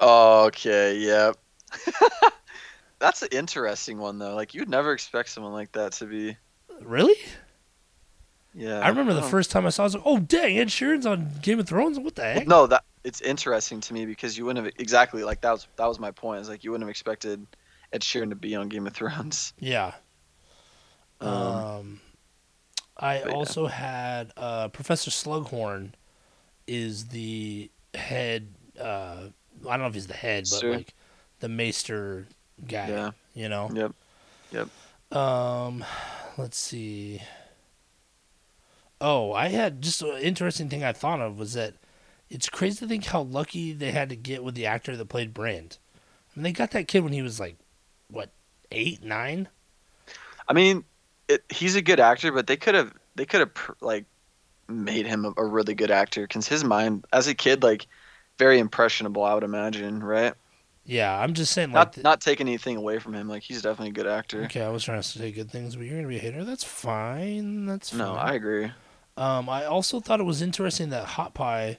Okay. Yep. That's an interesting one though. Like you'd never expect someone like that to be. Really? Yeah. I remember the first time I saw. it, I was like, "Oh, dang! Ed Sheeran's on Game of Thrones. What the Well, heck?" no, that it's interesting to me because you wouldn't have exactly like that was that was my point. Is like you wouldn't have expected Ed Sheeran to be on Game of Thrones. Yeah. Um, Um, I but yeah. also had uh, Professor Slughorn is the head. Uh, I don't know if he's the head, but like the Maester guy. Yeah. You know. Yep. Yep. Um, let's see. Oh, I had just an interesting thing I thought of was that it's crazy to think how lucky they had to get with the actor that played Bran. I mean, they got that kid when he was like, what, eight, nine? I mean, it, he's a good actor, but they could have they could have pr- like made him a, a really good actor because his mind as a kid like very impressionable. I would imagine, right? Yeah, I'm just saying, like, Not the- not taking anything away from him. Like he's definitely a good actor. Okay, I was trying to say good things, but you're gonna be a hater. That's fine. That's fine. No, I agree. Um, I also thought it was interesting that Hot Pie.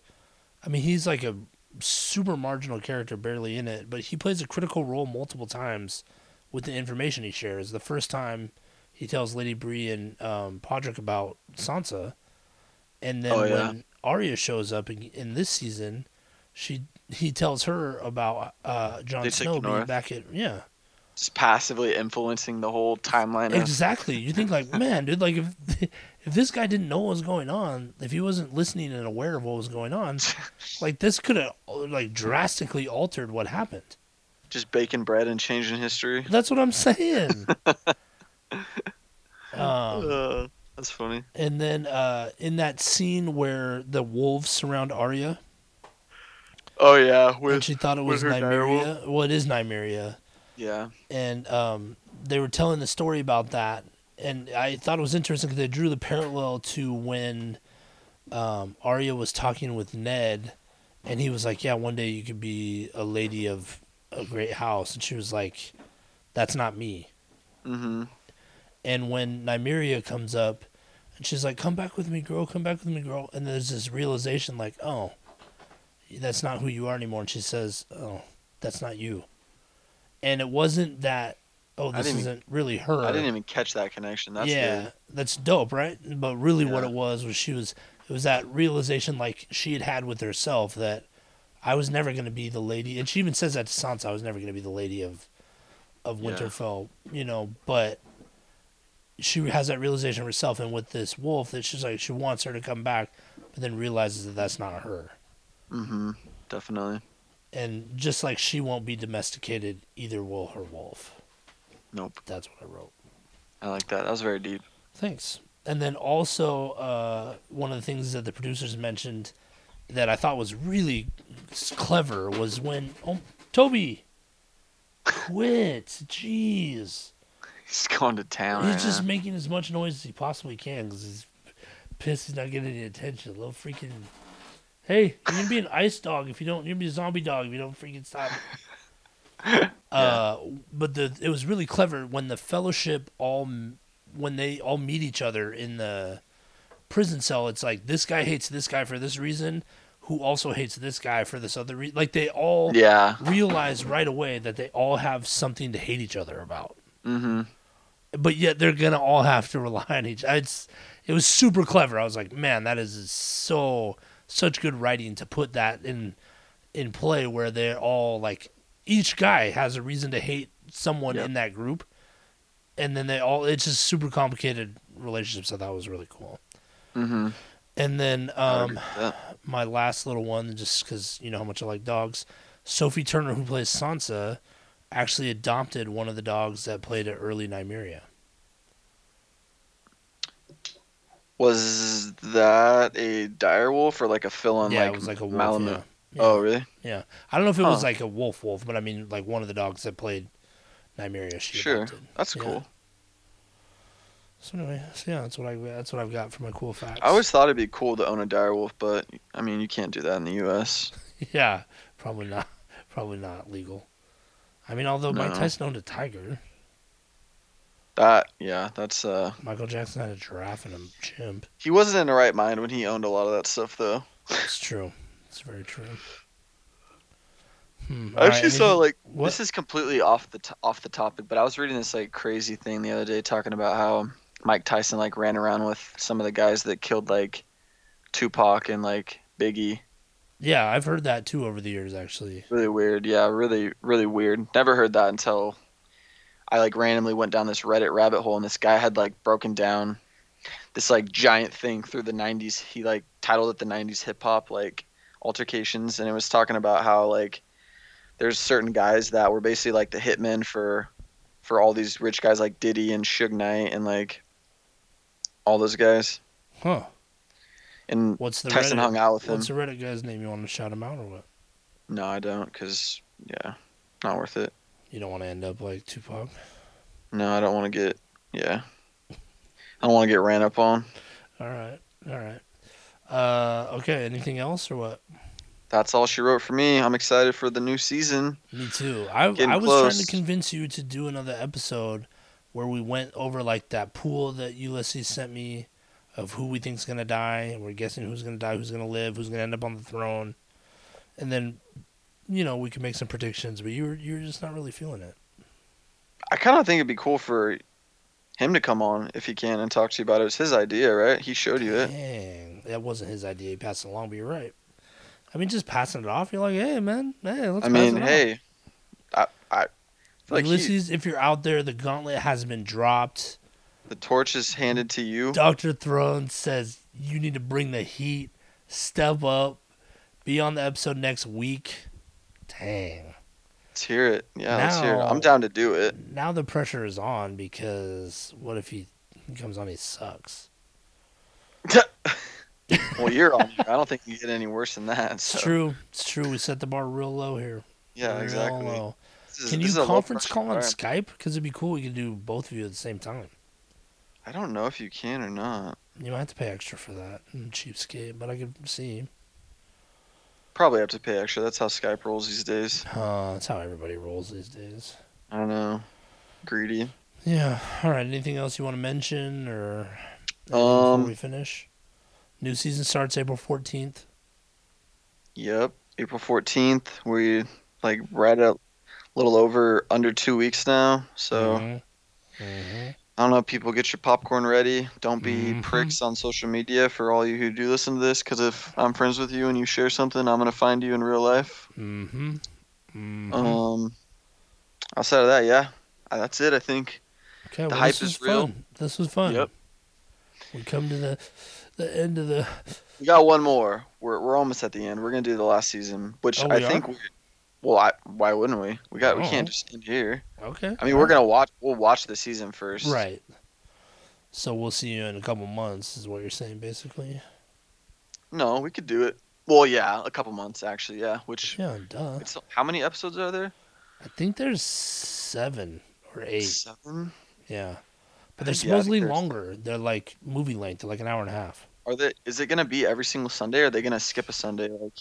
I mean, he's like a super marginal character, barely in it, but he plays a critical role multiple times with the information he shares. The first time he tells Lady Bree and um, Podrick about Sansa, and then Oh, yeah. when Arya shows up in, in this season, she he tells her about uh, Jon They Snow being back at yeah Just passively influencing the whole timeline. of- exactly. You think like man, dude, like if if this guy didn't know what was going on, if he wasn't listening and aware of what was going on, like this could have like drastically altered what happened. Just baking bread and changing history. That's what I'm saying. Um, Uh, that's funny. and then uh, in that scene where the wolves surround Arya, Oh yeah, and she thought it was direwolf? Nymeria. Well, it is Nymeria, yeah. and um, they were telling the story about that, and I thought it was interesting because they drew the parallel to when um, Arya was talking with Ned, and he was like, "Yeah, one day you could be a lady of a great house," and she was like, "That's not me." Mm-hmm. And when Nymeria comes up, and she's like, "Come back with me, girl. Come back with me, girl." And there's this realization, like, "Oh, that's not who you are anymore." And she says, "Oh, that's not you." And it wasn't that. Oh, this didn't even- isn't really her. I didn't even catch that connection. That's yeah, good. that's dope, right? But really, what it was was she was. It was that realization, like she had had with herself, that I was never going to be the lady, and she even says that to Sansa. I was never going to be the lady of, of Yeah. Winterfell, you know. But she has that realization herself, and with this wolf, that she's like she wants her to come back, but then realizes that that's not her, Mm-hmm. Definitely. and just like she won't be domesticated, either will her wolf. Nope. That's what I wrote. I like that. That was very deep. Thanks. And then also, uh, one of the things that the producers mentioned that I thought was really clever was when oh, Toby quit. Jeez, He's going to town. he's right just now. making as much noise as he possibly can because he's pissed he's not getting any attention. Little freaking. Hey, you're gonna be an ice dog if you don't. You're gonna be a zombie dog if you don't freaking stop. Uh, but the it was really clever when the fellowship all when they all meet each other in the prison cell. It's like this guy hates this guy for this reason, who also hates this guy for this other reason. Like they all Yeah. realize right away that they all have something to hate each other about, Mm-hmm. But yet they're gonna all have to rely on each. It's it was super clever. I was like, man, that is so such good writing to put that in in play where they're all like each guy has a reason to hate someone Yep. in that group, and then they all it's just super complicated relationships. I thought was really cool. Mm-hmm. And then um, agree with that. my last little one, just because you know how much I like dogs. Sophie Turner, who plays Sansa, actually adopted one of the dogs that played at early Nymeria. Was that a dire wolf or like a fill-in yeah, like, it was like a wolf. Malamute? Yeah. Oh, really? yeah. I don't know if it was like a wolf wolf, but I mean like one of the dogs that played Nymeria. She Sure. adopted. That's Yeah. cool. So anyway, so yeah, that's what I that's what I've got for my cool facts. I always thought it'd be cool to own a dire wolf, but I mean, you can't do that in the U.S. yeah, probably not, probably not legal. I mean, although Mike No. Tyson owned a tiger, That, yeah, that's uh, Michael Jackson had a giraffe and a chimp. he wasn't in the right mind when he owned a lot of that stuff, though. It's true. It's very true. Hmm. I actually saw like what? this is completely off the t- off the topic, but I was reading this like crazy thing the other day talking about how Mike Tyson like ran around with some of the guys that killed like Tupac and like Biggie. Yeah, I've heard that too over the years. Actually, Really weird. Yeah, really really weird. Never heard that until I like randomly went down this Reddit rabbit hole and this guy had like broken down this like giant thing through the 90s. He like titled it the 90s hip hop like altercations and it was talking about how like there's certain guys that were basically like the hitmen for for all these rich guys like Diddy and Suge Knight and like all those guys. huh? And What's the Tyson Reddit? hung out with him. What's the Reddit guy's name? You want to shout him out or what? No, I don't cuz yeah, not worth it. You don't want to end up like Tupac. No, I don't want to get yeah. I don't want to get ran up on. All right, all right. Uh, okay. Anything else or what? That's all she wrote for me. I'm excited for the new season. Me too. I Getting I was trying to convince you to do another episode where we went over like that pool that Ulysses sent me of who we think's gonna die, and we're guessing who's gonna die, who's gonna live, who's gonna end up on the throne. and then you know we can make some predictions. But you're you're just not really feeling it. I kind of think it'd be cool for him to come on if he can and talk to you about it. It's his idea, right? He showed you it. Dang, that wasn't his idea. He passed it along, but you're right. I mean, just passing it off. You're like, hey man, hey, let's. I mean, it off." hey, I, I like he, Ulysses, if you're out there, the gauntlet has been dropped. the torch is handed to you. Doctor Throne says you need to bring the heat, step up, be on the episode next week. Dang. Let's hear it. Yeah, let's hear it. I'm down to do it. Now the pressure is on because what if he comes on? He sucks. well, you're on. here. I don't think you get any worse than that. It's true. It's true. We set the bar real low here. Yeah, Real exactly. low. Is- Can you is a low conference call on. Skype? Because it'd be cool. We could do both of you at the same time. I don't know if you can or not. You might have to pay extra for that. Cheapskate, but I could see. Probably have to pay extra. That's how Skype rolls these days. Uh, that's how everybody rolls these days. I don't know. Greedy. Yeah. All right. Anything else you want to mention or Um, before we finish? New season starts April fourteenth. Yep. April 14th. We like right at a little over under two weeks now. So Mhm. I don't know. People get your popcorn ready. Don't be Mhm. pricks on social media for all you who do listen to this. Because if I'm friends with you and you share something, I'm gonna find you in real life. Mm-hmm. Mm-hmm. Um. Outside of that, yeah, that's it. I think. okay. the Well, hype this was is real. fun. This was fun. Yep. We come to the the end of the. We got one more. We're we're almost at the end. We're gonna do the last season, which Oh, I we are? think. We, well, I, why wouldn't we? We got. We Oh. can't just end here. Okay. I mean, we're gonna watch. We'll watch the season first. Right. So we'll see you in a couple months, is what you're saying, basically. No, we could do it. Well, yeah, a couple months actually. Yeah. Which Yeah, duh. it's how many episodes are there? I think there's seven or eight. Seven. Yeah. But they're think- yeah, supposedly longer. They're like movie length. They're like an hour and a half. Are they? Is it gonna be every single Sunday? Or are they gonna skip a Sunday? Like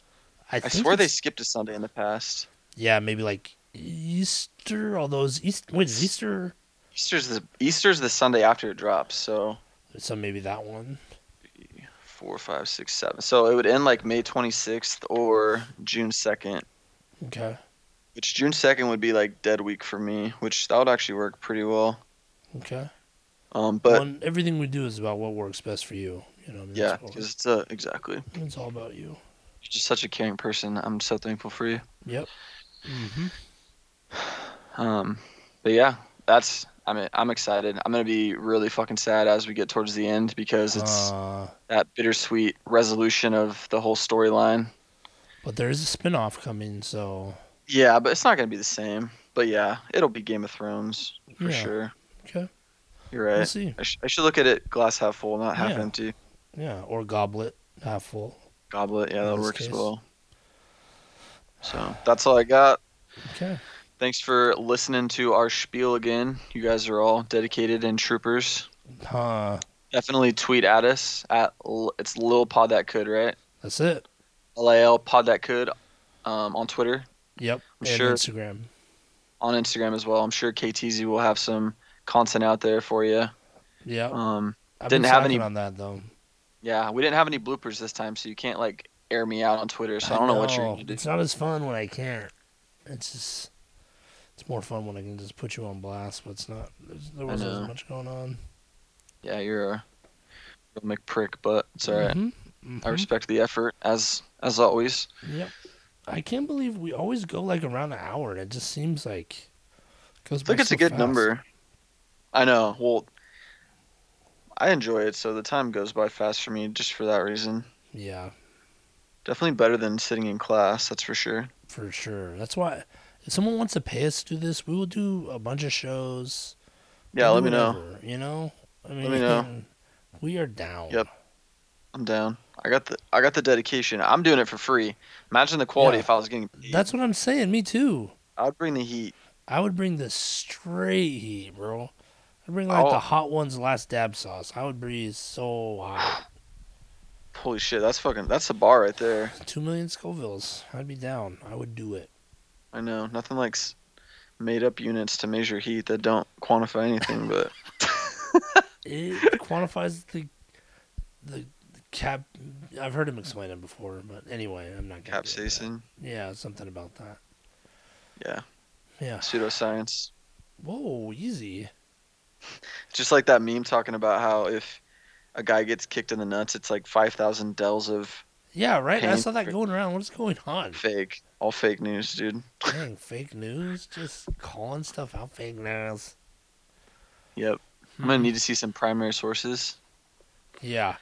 I, I swear they skipped a Sunday in the past. Yeah, maybe like Easter. All those East. Wait, is Easter? Easter's the Easter's the Sunday after it drops. So So maybe that one. four, five, six, seven. So it would end like May 26th or June 2nd. Okay. Which June 2nd would be like dead week for me, which that would actually work pretty well. Okay. Um, but Well, everything we do is about what works best for you. You know. I mean? yeah, because it's uh, exactly. it's all about you. You're just such a caring person. I'm so thankful for you. Yep. Mm-hmm. Um, but yeah, that's. I mean, I'm excited. I'm gonna be really fucking sad as we get towards the end because it's Uh, that bittersweet resolution of the whole storyline. but there is a spin-off coming, so Yeah, but it's not gonna be the same. But yeah, it'll be Game of Thrones for Yeah. sure. okay. You're We'll right. see. I, sh- I should look at it glass half full, not half Yeah. empty. Yeah, or goblet half full. Goblet, yeah, that'll this work as case. well. So that's all I got. Okay. Thanks for listening to our spiel again. You guys are all dedicated and troopers. Huh. Definitely tweet at us at it's Lil Pod That Could, right? That's it. L A L Pod That Could um, on Twitter, Yep. I'm and sure- Instagram. on Instagram as well. I'm sure KTZ will have some content out there for you. Yeah. Um, I've didn't been have any- on that though. yeah, we didn't have any bloopers this time, so you can't like air me out on Twitter. So I, don't know, what you're gonna do. It's not as fun when I can't. It's just. It's more fun when I can just put you on blast, but it's not. There's, there wasn't as much going on. Yeah, you're a real McPrick, but it's all right. Mhm, I mhm. respect the effort as as always. Yep. I can't believe we always go like around an hour, and it just seems like. Goes I think it's so a good fast. number. I know. Well, I enjoy it, so the time goes by fast for me just for that reason. Yeah, Definitely better than sitting in class, that's for sure. for sure. That's why. If someone wants to pay us to do this, we will do a bunch of shows. Yeah, let do me know. You know, I mean, me know. we are down. Yep. I'm down. I got the I got the dedication. I'm doing it for free. Imagine the quality Yeah. if I was getting paid. That's what I'm saying. Me too. I would bring the heat. I would bring the straight heat, bro. I'd bring like Oh. the hot ones last dab sauce. I would breathe so hot. Holy shit, that's fucking that's a bar right there. Two million Scovilles. I'd be down. I would do it. I know. Nothing like made up units to measure heat that don't quantify anything, but It quantifies the the Cap. I've heard him explain it before, but anyway, I'm not gonna. get into. Capsaicin. Yeah, something about that. Yeah. Yeah. Pseudoscience. Whoa, easy. Just like that meme talking about how if a guy gets kicked in the nuts, it's like 5,000 dells of Yeah, right. I saw that going around. What is going on? fake. All fake news, dude. Dang, fake news. Just calling stuff out. Fake news. Yep. I'm gonna hmm. need to see some primary sources. Yeah.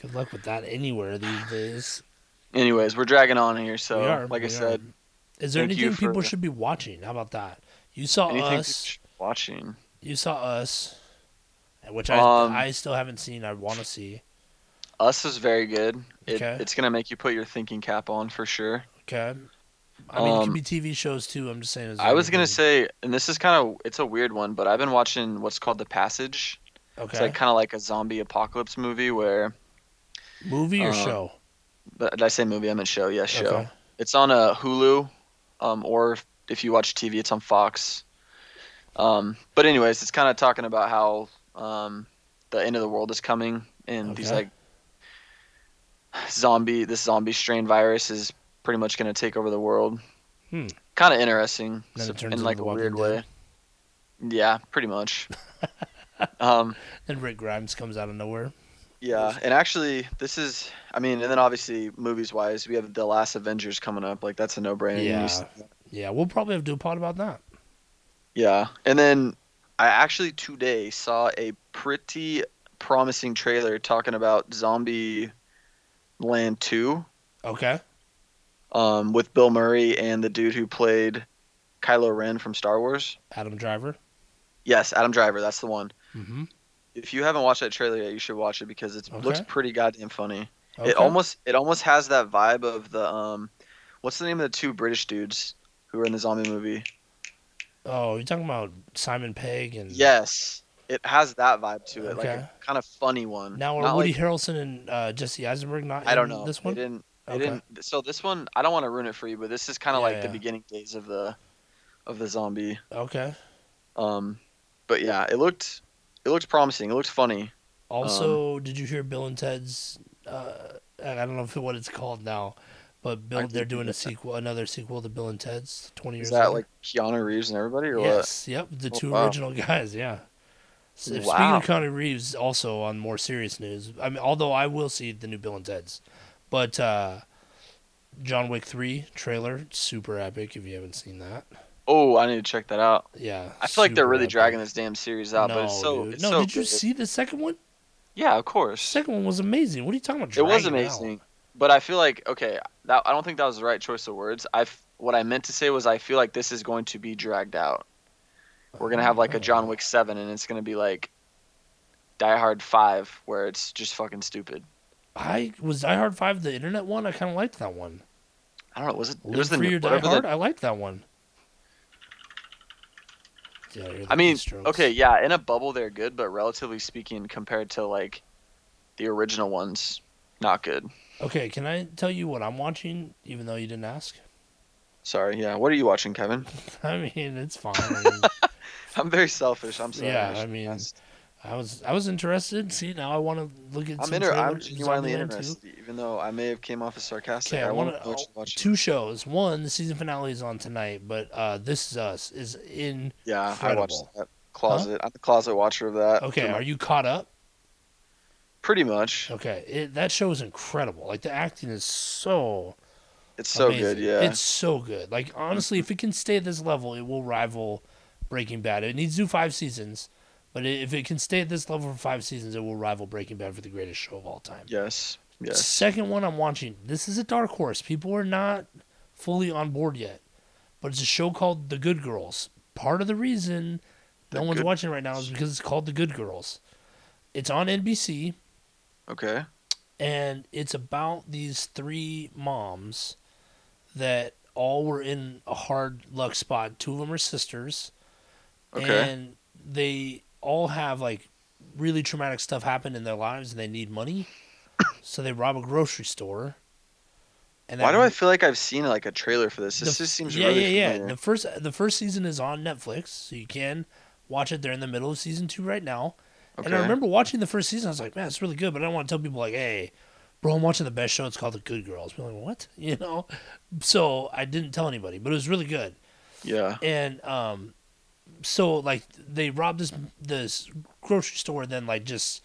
Good luck with that anywhere these days. Anyways, we're dragging on here, so are. like I we said, are. is there anything people for- should be watching? How about that? You saw anything us. watching. You saw us, which I Um, I still haven't seen. I want to see. Us is very good. It, Okay. It's gonna make you put your thinking cap on for sure. Okay. I mean, it could Um, be TV shows too. I'm just saying. I was gonna say, and this is kind of it's a weird one, but I've been watching what's called The Passage. Okay. It's like kind of like a zombie apocalypse movie where. movie or uh, show. But did I say movie? I meant show. Yes, show. Okay. It's on a Hulu, um, or if- if you watch TV, it's on Fox. Um, but anyways, it's kind of talking about how um, the end of the world is coming, and these like zombie, this zombie strain virus is pretty much going to take over the world. Hmm. Kind of interesting, so- in like a weird Dead. way. Yeah, pretty much. um, And Rick Grimes comes out of nowhere. yeah, and actually, this is, I mean, and then obviously, movies wise, we have the Last Avengers coming up. Like that's a no brainer. Yeah. Yeah, we'll probably have to do a pod about that. Yeah, and then I actually today saw a pretty promising trailer talking about Zombie Land 2 Okay. um, with Bill Murray and the dude who played Kylo Ren from Star Wars. Adam Driver. Yes, Adam Driver, that's the one. Mm-hmm. If you haven't watched that trailer yet, you should watch it because it looks pretty goddamn funny. Okay. It almost it almost has that vibe of the um what's the name of the two British dudes who were in the zombie movie? Oh, you're talking about Simon Pegg and Yes. It has that vibe to it, like Okay. a kind of funny one. Now are Not Woody like- Harrelson and uh, Jesse Eisenberg not? I don't know. this one. They didn't. They Okay. didn't. So this one, I don't want to ruin it for you, but this is kind of Yeah, like the beginning days of the, of the zombie. Okay. Um, but yeah, it looked, it looked promising. It looked funny. Um, Also, did you hear Bill and Ted's? Uh, I don't know if what it's called now, but Bill they're doing a sequel, another sequel to Bill and Ted's twenty years. Is that later. like Keanu Reeves and everybody, or yes, yep, the Oh, two wow. original guys. Yeah. So, Speaking of Keanu Reeves, also on more serious news. I mean, although I will see the new Bill and Ted's, but uh, John Wick three trailer super epic. If you haven't seen that. Oh, I need to check that out. yeah. I feel like they're really epic. dragging this damn series out, but it's so, it's no. so did you good. see the second one? Yeah, of The course. second one was amazing. What are you talking about? It was amazing. But I feel like okay, that I don't think that was the right choice of words. I what I meant to say was I feel like this is going to be dragged out. We're gonna have like a John Wick seven, and it's gonna be like Die Hard five, where it's just fucking stupid. I was Die Hard Five the internet one. I kind of liked that one. I don't know. Was it? It was the for new- your Die whatever the- Hard. I liked that one. Yeah, I the mean, okay, yeah, in a bubble they're good, but relatively speaking, compared to like the original ones, not good. Okay, can I tell you what I'm watching, even though you didn't ask? Sorry. Yeah. What are you watching, Kevin? I mean, it's fine. I, mean, I'm very selfish. I'm sorry. Yeah, I mean, ask. I was I was interested. See, now I want to look at I'm inter- I'm genuinely Zombieland 2. interested, even though I may have came off as sarcastic. Okay, I I want to know what you're watching. two shows. One, the season finale is on tonight, but uh, This Is Us is in. Yeah, I watched that. Closet. I'm a closet watcher of that. Okay, are you caught up? Pretty much. Okay, it, that show is incredible. Like the acting is so It's so good. Yeah. It's so good. Like honestly, if it can stay at this level, it will rival Breaking Bad. It needs to do five seasons, but if it can stay at this level for five seasons, it will rival Breaking Bad for the greatest show of all time. yes. Yes. Second one I'm watching. This is a dark horse. People are not fully on board yet, but it's a show called The Good Girls. Part of the reason no one's Good watching right now is because it's called The Good Girls. It's on NBC Okay. and it's about these three moms that all were in a hard luck spot. Two of them are sisters, Okay. and they all have like really traumatic stuff happen in their lives, and they need money, so they rob a grocery store. And Why do I feel like I've seen like a trailer for this? the This just seems yeah, really yeah, yeah. familiar. The first the first season is on Netflix, so you can watch it. They're in the middle of season two right now. And I remember watching the first season. I was like, man, it's really good, but I don't want to tell people like, hey, bro, I'm watching the best show. It's called The Good Girls. I'm like, what? You know? So I didn't tell anybody, but it was really good. Yeah. And um, so like they rob this this grocery store, and then like just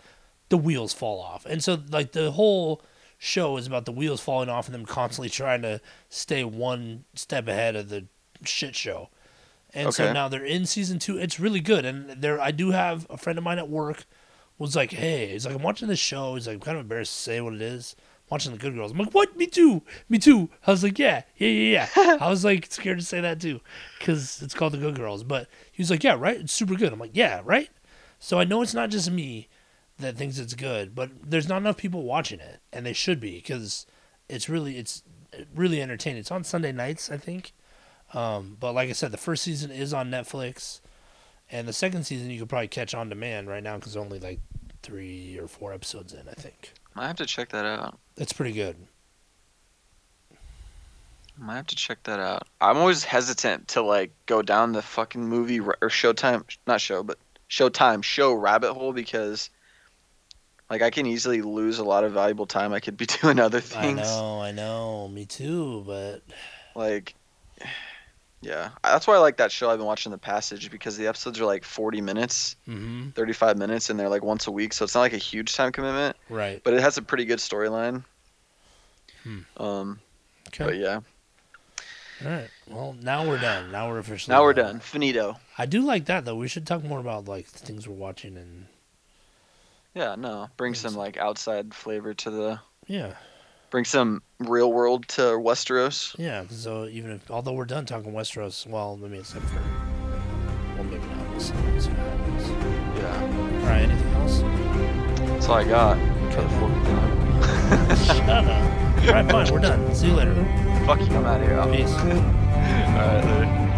the wheels fall off, and so like the whole show is about the wheels falling off and them constantly trying to stay one step ahead of the shit show. And so now they're in season two. It's really good. And there, I do have a friend of mine at work was like, "Hey, he's like, I'm watching this show. He's like, I'm kind of embarrassed to say what it is. I'm watching The Good Girls." I'm like, "What? Me too. Me too." I was like, "Yeah, yeah, yeah, yeah." I was like scared to say that too, because it's called The Good Girls. But he was like, "Yeah, right. It's super good." I'm like, "Yeah, right." So I know it's not just me that thinks it's good, but there's not enough people watching it, and they should be because it's really it's really entertaining. It's on Sunday nights, I think. Um, but like I said, the first season is on Netflix, and the second season you could probably catch on demand right now because only like three or four episodes in. I think I have to check that out. it's pretty good. I might have to check that out. I'm always hesitant to like go down the fucking movie or Showtime, not show, but Showtime show rabbit hole because like I can easily lose a lot of valuable time. I could be doing other things. I know, I know, me too. But Like, yeah, that's why I like that show I've been watching, The Passage, because the episodes are like 40 minutes, hmm 35 minutes, and they're like once a week, so it's not like a huge time commitment, right, but it has a pretty good storyline. Hmm. Um, okay, but yeah, all right. Well, now we're done. Now we're officially now we're done. Finito. I do like that though. We should talk more about like the things we're watching and Yeah, no, bring some like outside flavor to the, yeah, bring some real world to Westeros. yeah. So uh, even if although we're done talking Westeros, well, I mean except for well maybe not. We'll see, we'll see what happens. Yeah, All right. Anything else? that's all I got. For the fourth time. Shut up. All right, fine. We're done. See you later. Fuck you, I'm out of here. Peace. All right, later.